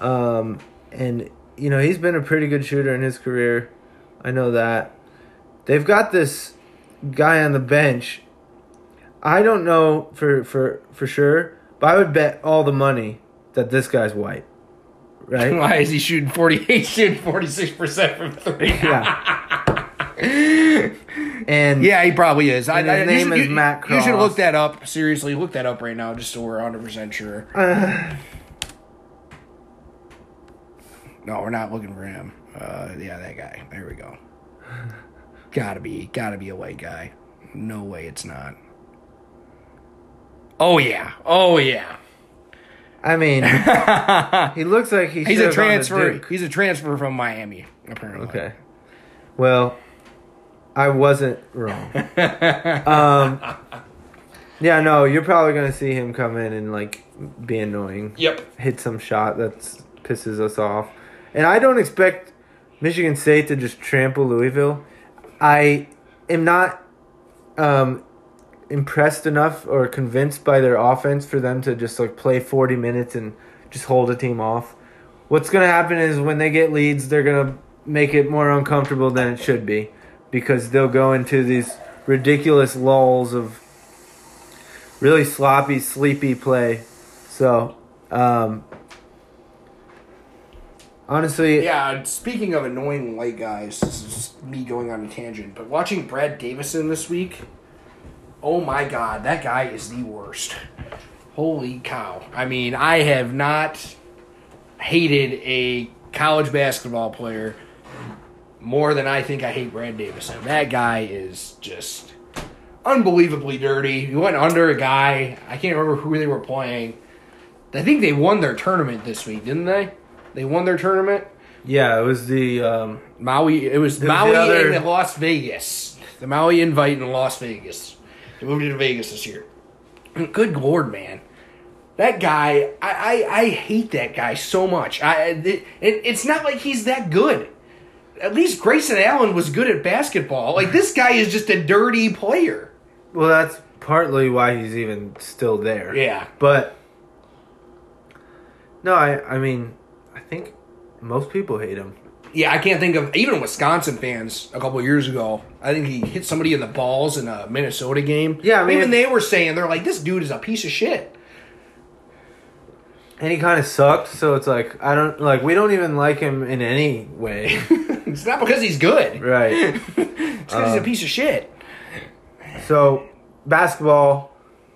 um and you know he's been a pretty good shooter in his career I know that they've got this guy on the bench I don't know for for for sure but I would bet all the money that this guy's white right Why is he shooting forty eight, shooting forty six percent from three? yeah and Yeah, he probably is. I, his I, name you, is you- Matt You should look that up. Seriously, look that up right now, just so we're hundred percent sure. Uh. no, we're not looking for him. Uh, yeah, that guy. There we go. Gotta be, gotta be a white guy. No way, it's not. Oh yeah, oh yeah. I mean he looks like he He's a have gone to transfer. Duke. He's a transfer from Miami, apparently. Okay. Well, I wasn't wrong. um, yeah, no, you're probably gonna see him come in and like be annoying, Yep. hit some shot that pisses us off, and I don't expect Michigan State to just trample Louisville. I am not um, impressed enough or convinced by their offense for them to just like play 40 minutes and just hold a team off. What's going to happen is when they get leads, they're going to make it more uncomfortable than it should be because they'll go into these ridiculous lulls of really sloppy, sleepy play. So, um, honestly, Yeah, speaking of annoying white guys, this is me going on a tangent, but watching Brad Davison this week, oh my god, that guy is the worst. Holy cow. I mean, I have not hated a college basketball player more than I think I hate Brad Davison. That guy is just unbelievably dirty. He went under a guy. I can't remember who they were playing. I think they won their tournament this week, didn't they? They won their tournament. yeah, it was the um, Maui. It was was Maui the other- and Las Vegas. The Maui Invite in Las Vegas. They moved to Vegas this year. Good lord, man, that guy. I I, I hate that guy so much. I it, it, it's not like he's that good. At least Grayson Allen was good at basketball. Like this guy is just a dirty player. Well, that's partly why he's even still there. Yeah. But no, I I mean, I think most people hate him. Yeah, I can't think of even Wisconsin fans a couple of years ago. I think he hit somebody in the balls in a Minnesota game. Yeah, I mean, even they were saying they're like, this dude is a piece of shit. And he kind of sucked, so it's like I don't like we don't even like him in any way. It's not because he's good. right. It's because he's a um, piece of shit. So, basketball,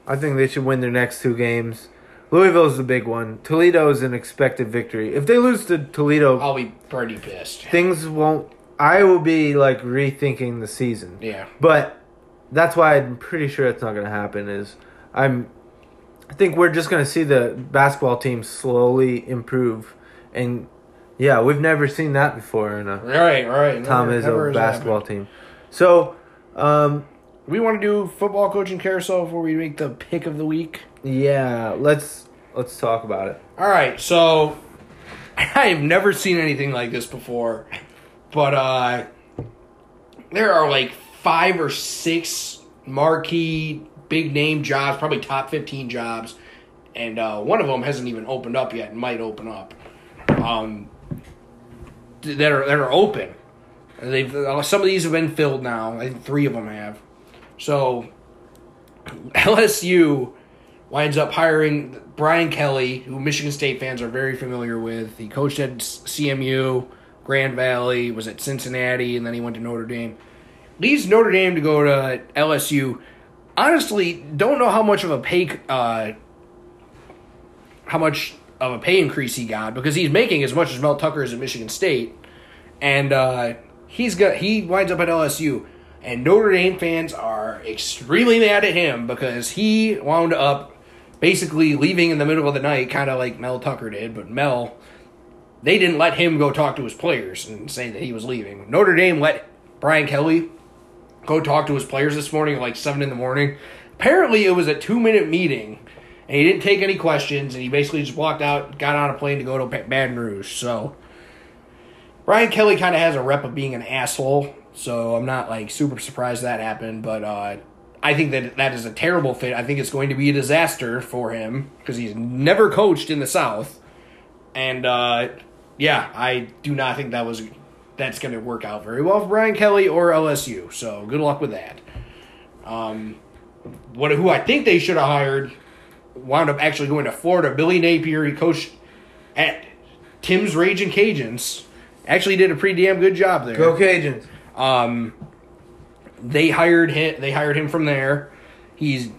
I think they should win their next two games. Louisville's the big one. Toledo's an expected victory. If they lose to Toledo, I'll be pretty pissed. things won't. I will be like rethinking the season. Yeah. But that's why I'm pretty sure it's not going to happen. Is I'm, I think we're just going to see the basketball team slowly improve, and yeah, we've never seen that before in a Right, right. Tom Never- Izzo has basketball happened. team. So, um, We want to do football coaching carousel before we make the pick of the week. yeah, let's let's talk about it. All right, so I have never seen anything like this before, but uh, there are like five or six marquee big name jobs, probably top fifteen jobs, and uh, one of them hasn't even opened up yet. and Might open up. Um, that are that are open. They've uh, some of these have been filled now. I think three of them have. So LSU winds up hiring Brian Kelly, who Michigan State fans are very familiar with. He coached at CMU, Grand Valley, was at Cincinnati, and then he went to Notre Dame. Leaves Notre Dame to go to LSU. Honestly, don't know how much of a pay uh, how much of a pay increase he got because he's making as much as Mel Tucker is at Michigan State, and uh, he's got he winds up at LSU, and Notre Dame fans are extremely mad at him because he wound up basically leaving in the middle of the night, kind of like Mel Tucker did, but Mel they didn't let him go talk to his players and say that he was leaving. Notre Dame let Brian Kelly go talk to his players this morning at like seven in the morning. Apparently, it was a two minute meeting, and he didn't take any questions, and he basically just walked out, got on a plane to go to Baton Rouge. So, Brian Kelly kind of has a rep of being an asshole, so I'm not like super surprised that happened, but uh, I think that that is a terrible fit. I think it's going to be a disaster for him because he's never coached in the South, and uh, yeah, I do not think that was that's going to work out very well for Brian Kelly or LSU. So good luck with that. Um, what who I think they should have hired wound up actually going to Florida. Billy Napier, he coached at Tim's Raging Cajuns. Actually, did a pretty damn good job there. Go Cajuns. Um, they hired him. They hired him from there. He's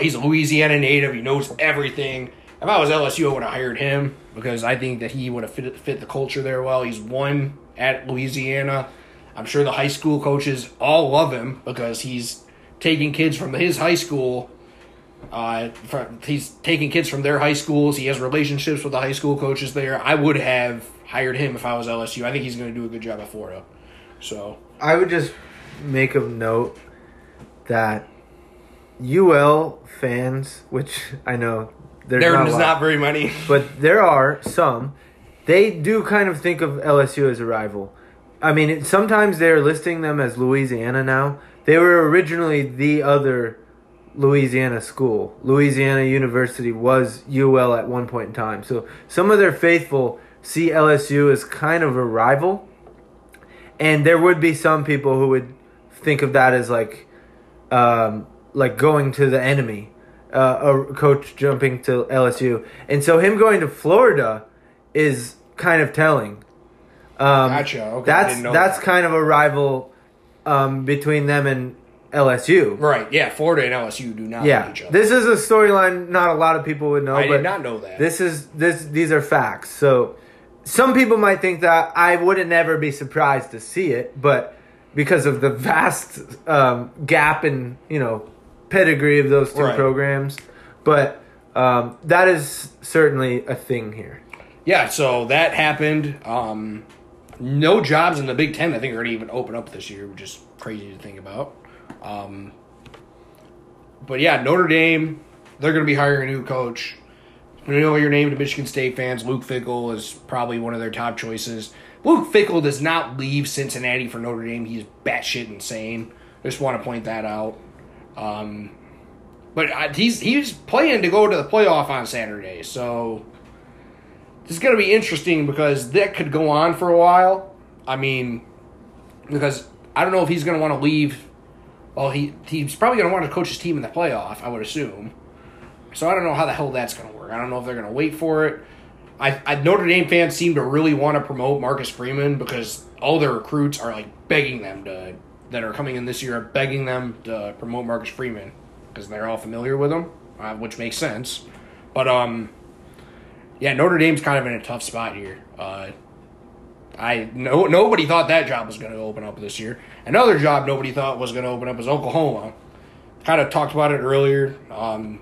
he's a Louisiana native. He knows everything. If I was LSU, I would have hired him because I think that he would have fit fit the culture there well. He's won at Louisiana. I'm sure the high school coaches all love him because he's taking kids from his high school. Uh, from, he's taking kids from their high schools. He has relationships with the high school coaches there. I would have hired him if I was LSU. I think he's going to do a good job at Florida. So I would just make a note that UL fans, which I know there's There not, lot, not very many. but there are some. They do kind of think of LSU as a rival. I mean, it, sometimes they're listing them as Louisiana now. They were originally the other Louisiana school. Louisiana University was UL at one point in time. So some of their faithful see LSU as kind of a rival. And there would be some people who would think of that as like um, like going to the enemy. Uh, a coach jumping to LSU. And so him going to Florida is kind of telling. Um, Gotcha. Okay, that's that's that. kind of a rival um, between them and LSU. Right. Yeah. Florida and LSU do not Yeah, each other. this is a storyline not a lot of people would know. I but did not know that. This is this. These are facts. So some people might think that I wouldn't never be surprised to see it, but because of the vast um, gap in you know pedigree of those two Right. programs, but um, that is certainly a thing here. yeah. So that happened. Um, no jobs in the Big Ten. I think are going to even open up this year, which is crazy to think about. Um, but yeah, Notre Dame. They're going to be hiring a new coach. You know your name to Michigan State fans. Luke Fickell is probably one of their top choices. Luke Fickell does not leave Cincinnati for Notre Dame. He's batshit insane. Just want to point that out. Um, but I, he's he's playing to go to the playoff on Saturday, so this is going to be interesting because that could go on for a while. I mean, because I don't know if he's going to want to leave. Well, he he's probably going to want to coach his team in the playoff. I would assume. So I don't know how the hell that's going to work. I don't know if they're going to wait for it. I, I Notre Dame fans seem to really want to promote Marcus Freeman because all their recruits are like begging them to that are coming in this year are begging them to promote Marcus Freeman because they're all familiar with him, uh, which makes sense. But um, yeah, Notre Dame's kind of in a tough spot here. Uh, I no nobody thought that job was going to open up this year. Another job nobody thought was going to open up is Oklahoma. Kind of talked about it earlier. Um,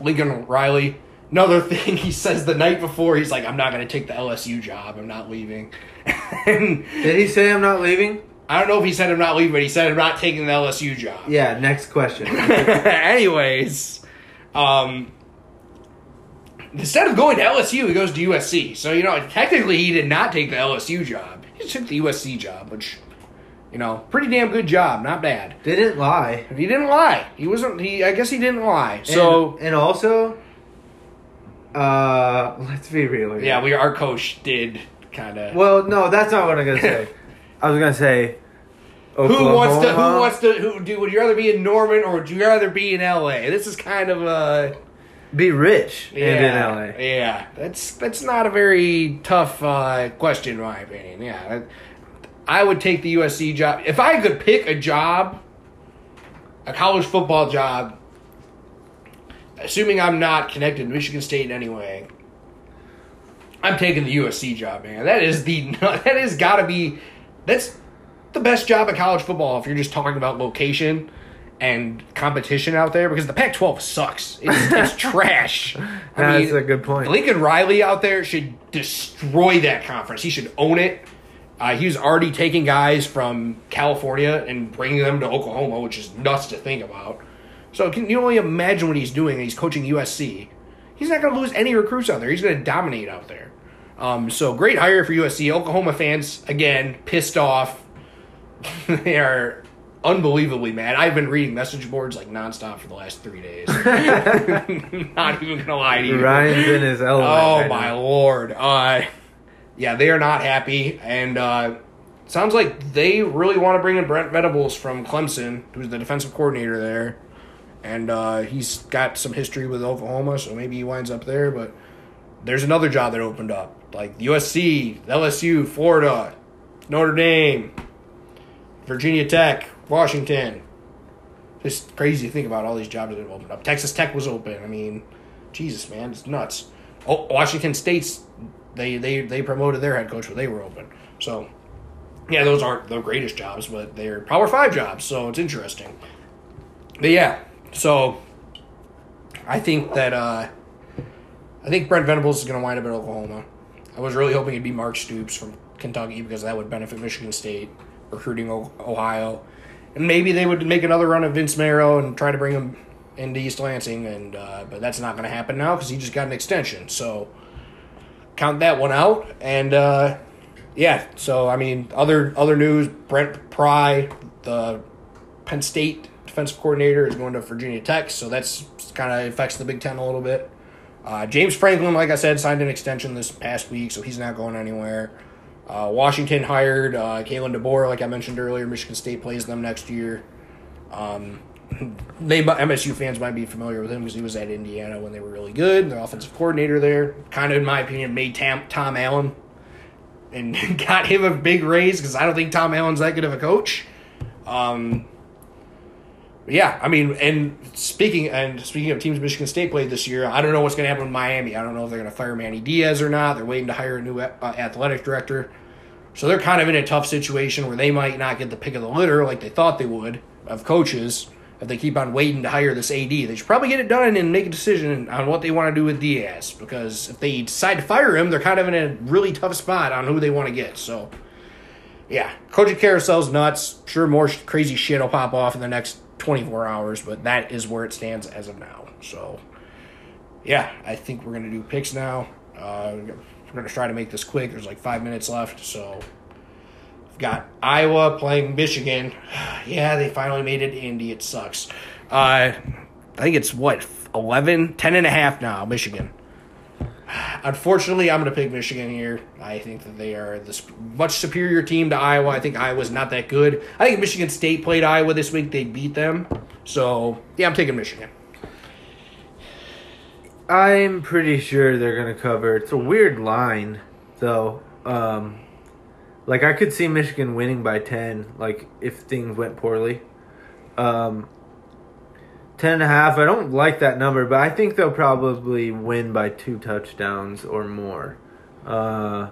Lincoln Riley. Another thing he says the night before, he's like, "I'm not going to take the LSU job. I'm not leaving." and Did he say I'm not leaving? I don't know if he said I'm not leaving, but he said I'm not taking the LSU job. Yeah. Next question. Anyways, um, instead of going to LSU, he goes to USC. So you know, technically, he did not take the LSU job. He took the USC job, which you know, pretty damn good job, not bad. Didn't lie. He didn't lie. He wasn't. He. I guess he didn't lie. So and, and also, uh, let's be real. Here. yeah, we our coach did kind of. Well, no, that's not what I'm gonna say. I was gonna say. Who wants to? Who wants to? Who do? Would you rather be in Norman or would you rather be in LA? This is kind of a. be rich Yeah, and in LA? yeah. That's that's not a very tough uh, question, in my opinion. Yeah, I would take the USC job if I could pick a job, a college football job. Assuming I'm not connected to Michigan State in any way, I'm taking the USC job, man. That is the that is got to be that's the best job at college football if you're just talking about location and competition out there because the Pac-12 sucks. It's, it's trash. I That's a good point. Lincoln Riley out there should destroy that conference. He should own it. Uh, he was already taking guys from California and bringing them to Oklahoma, which is nuts to think about. So can you only imagine what he's doing? He's coaching USC. He's not going to lose any recruits out there. He's going to dominate out there. Um, so great hire for USC. Oklahoma fans again pissed off. they are unbelievably mad. I've been reading message boards like nonstop for the last three days. not even gonna lie to you. Ryan's in his element. Oh right my now. lord. Uh yeah, they are not happy and uh sounds like they really want to bring in Brent Venables from Clemson, who's the defensive coordinator there. And uh he's got some history with Oklahoma, so maybe he winds up there, but there's another job that opened up. Like USC, LSU, Florida, Notre Dame, Virginia Tech, Washington. Just crazy to think about all these jobs that have opened up. Texas Tech was open. I mean, Jesus, man, it's nuts. Oh, Washington State's they they they promoted their head coach when they were open. So, yeah, those aren't the greatest jobs, but they're Power Five jobs. So it's interesting. But yeah, so I think that uh, I think Brent Venables is going to wind up at Oklahoma. I was really hoping it'd be Mark Stoops from Kentucky because that would benefit Michigan State recruiting Ohio, and maybe they would make another run at Vince Marrow and try to bring him into East Lansing. And uh, but that's not going to happen now because he just got an extension. So count that one out. And uh, yeah, so I mean, other other news: Brent Pry, the Penn State defensive coordinator, is going to Virginia Tech, so that's kind of affects the Big Ten a little bit. Uh, James Franklin, like I said, signed an extension this past week, so he's not going anywhere. Uh, Washington hired uh, Kalen DeBoer, like I mentioned earlier. Michigan State plays them next year. Um, they MSU fans might be familiar with him because he was at Indiana when they were really good. Their offensive coordinator there, kind of in my opinion, made Tam, Tom Allen and got him a big raise because I don't think Tom Allen's that good of a coach. Um, yeah, I mean, and speaking and speaking of teams Michigan State played this year, I don't know what's going to happen with Miami. I don't know if they're going to fire Manny Diaz or not. They're waiting to hire a new uh, athletic director, so they're kind of in a tough situation where they might not get the pick of the litter like they thought they would of coaches if they keep on waiting to hire this AD. They should probably get it done and make a decision on what they want to do with Diaz because if they decide to fire him, they're kind of in a really tough spot on who they want to get. So, yeah, coaching carousel's nuts. Sure, more crazy shit will pop off in the next 24 hours, but that is where it stands as of now. So, yeah, I think we're going to do picks now. Uh, we're going to try to make this quick. There's like five minutes left, so We've got Iowa playing Michigan. Yeah, they finally made it Indy. It sucks. Uh, I think it's what 11, 10 and a half now, Michigan. Unfortunately, I'm going to pick Michigan here. I think that they are the much superior team to Iowa. I think Iowa's not that good. I think Michigan State played Iowa this week. They beat them. So, yeah, I'm taking Michigan. I'm pretty sure they're gonna cover. It's a weird line, though. Um, like I could see Michigan winning by ten, like if things went poorly. Um, ten and a half. I don't like that number, but I think they'll probably win by two touchdowns or more. Uh,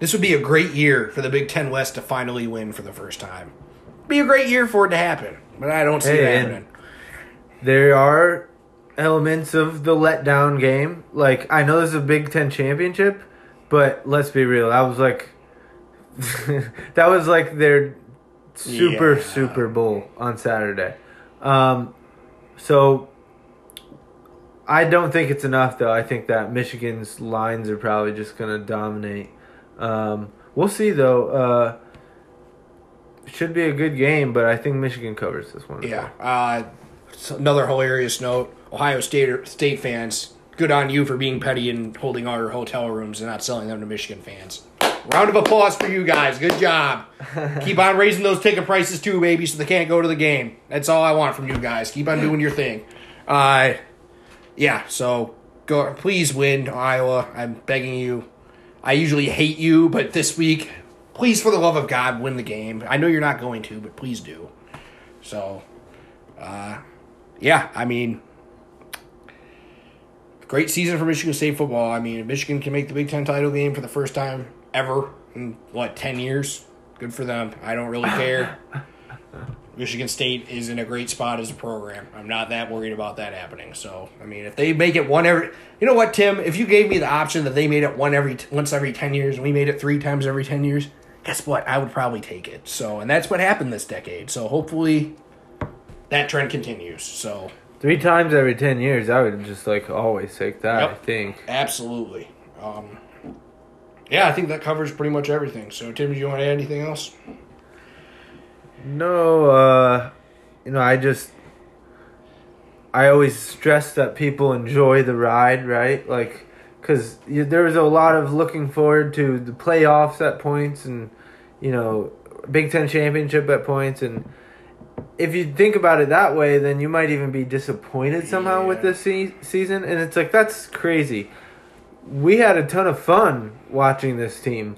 This would be a great year for the Big Ten West to finally win for the first time. Be a great year for it to happen, but I don't see Hey, it happening. there are elements of the letdown game. Like I know this is a Big Ten championship, but let's be real. I was like that was like their super Yeah. Super Bowl on Saturday. Um, so I don't think it's enough though. I think that Michigan's lines are probably just gonna dominate. Um, we'll see though. Uh, should be a good game, but I think Michigan covers this one. Yeah. Uh, another hilarious note: Ohio State State fans, good on you for being petty and holding all your hotel rooms and not selling them to Michigan fans. Round of applause for you guys. Good job. Keep on raising those ticket prices too, baby, so they can't go to the game. That's all I want from you guys. Keep on doing your thing. Uh, yeah. So go. Please win, Iowa. I'm begging you. I usually hate you, but this week, please, for the love of God, win the game. I know you're not going to, but please do. So, uh, yeah, I mean, great season for Michigan State football. I mean, Michigan can make the Big Ten title game for the first time ever in what ten years. Good for them. I don't really care. Michigan State is in a great spot as a program. I'm not that worried about that happening. So, I mean, if they make it one every, you know what, Tim? If you gave me the option that they made it one every once every ten years, and we made it three times every ten years, guess what? I would probably take it. So, and that's what happened this decade. So, hopefully, that trend continues. So, Three times every ten years, I would just like always take that. Yep. I think. absolutely. Um, yeah, I think that covers pretty much everything. So, Tim, do you want to add anything else? No, uh, you know, I just, I always stress that people enjoy the ride, right? Like, because there was a lot of looking forward to the playoffs at points, and you know, Big Ten championship at points, and if you think about it that way, then you might even be disappointed somehow with this se- season, and it's like that's crazy. We had a ton of fun watching this team.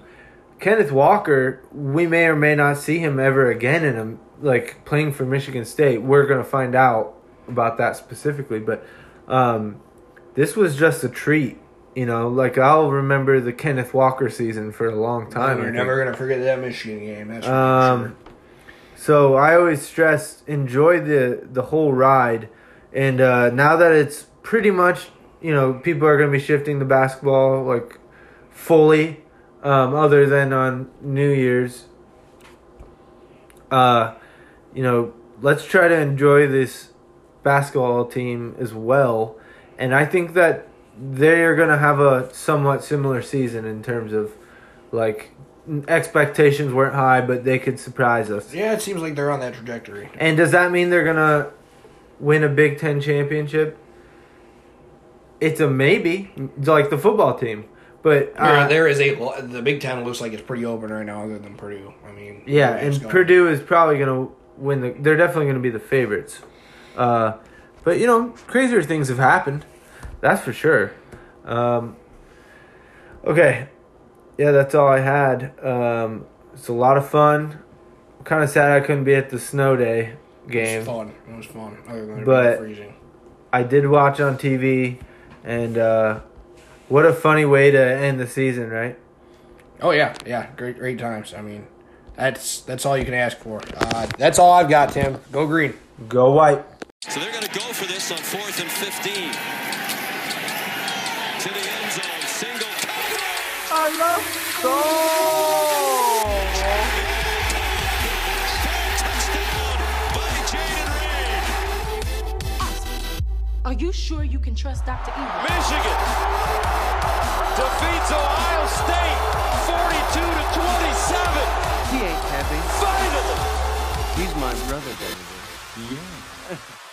Kenneth Walker, we may or may not see him ever again in a like playing for Michigan State. We're gonna find out about that specifically, but um, this was just a treat. You know, like I'll remember the Kenneth Walker season for a long time. You're never gonna forget that Michigan game. That's Um, sure. so I always stress enjoy the the whole ride, and uh, now that it's pretty much you know people are going to be shifting the basketball like fully, um, other than on New Year's. Uh, you know, let's try to enjoy this basketball team as well, and I think that they are going to have a somewhat similar season in terms of like expectations weren't high, but they could surprise us. Yeah, it seems like they're on that trajectory. And does that mean they're gonna win a Big Ten championship? It's a maybe, like the football team. But uh, Yeah, there is a the Big Ten looks like it's pretty open right now, other than Purdue. I mean, yeah, and going- Purdue is probably gonna win the. They're definitely gonna be the favorites. Uh, but you know, crazier things have happened. That's for sure. Um, okay, yeah, that's all I had. Um, it's a lot of fun. Kind of sad I couldn't be at the snow day It game. was fun. It was fun. Other than But- freezing. I did watch on TV, and uh, what a funny way to end the season, right? Oh yeah, yeah, great, great times. I mean, that's that's all you can ask for. Uh, that's all I've got, Tim. Go green. Go white. So they're going to go for this on fourth and 15. To the end zone. Single. I love Touchdown Are you sure you can trust Dr. Evil? Michigan defeats Ohio State 42 to 27. He ain't happy. Finally. He's my brother, baby.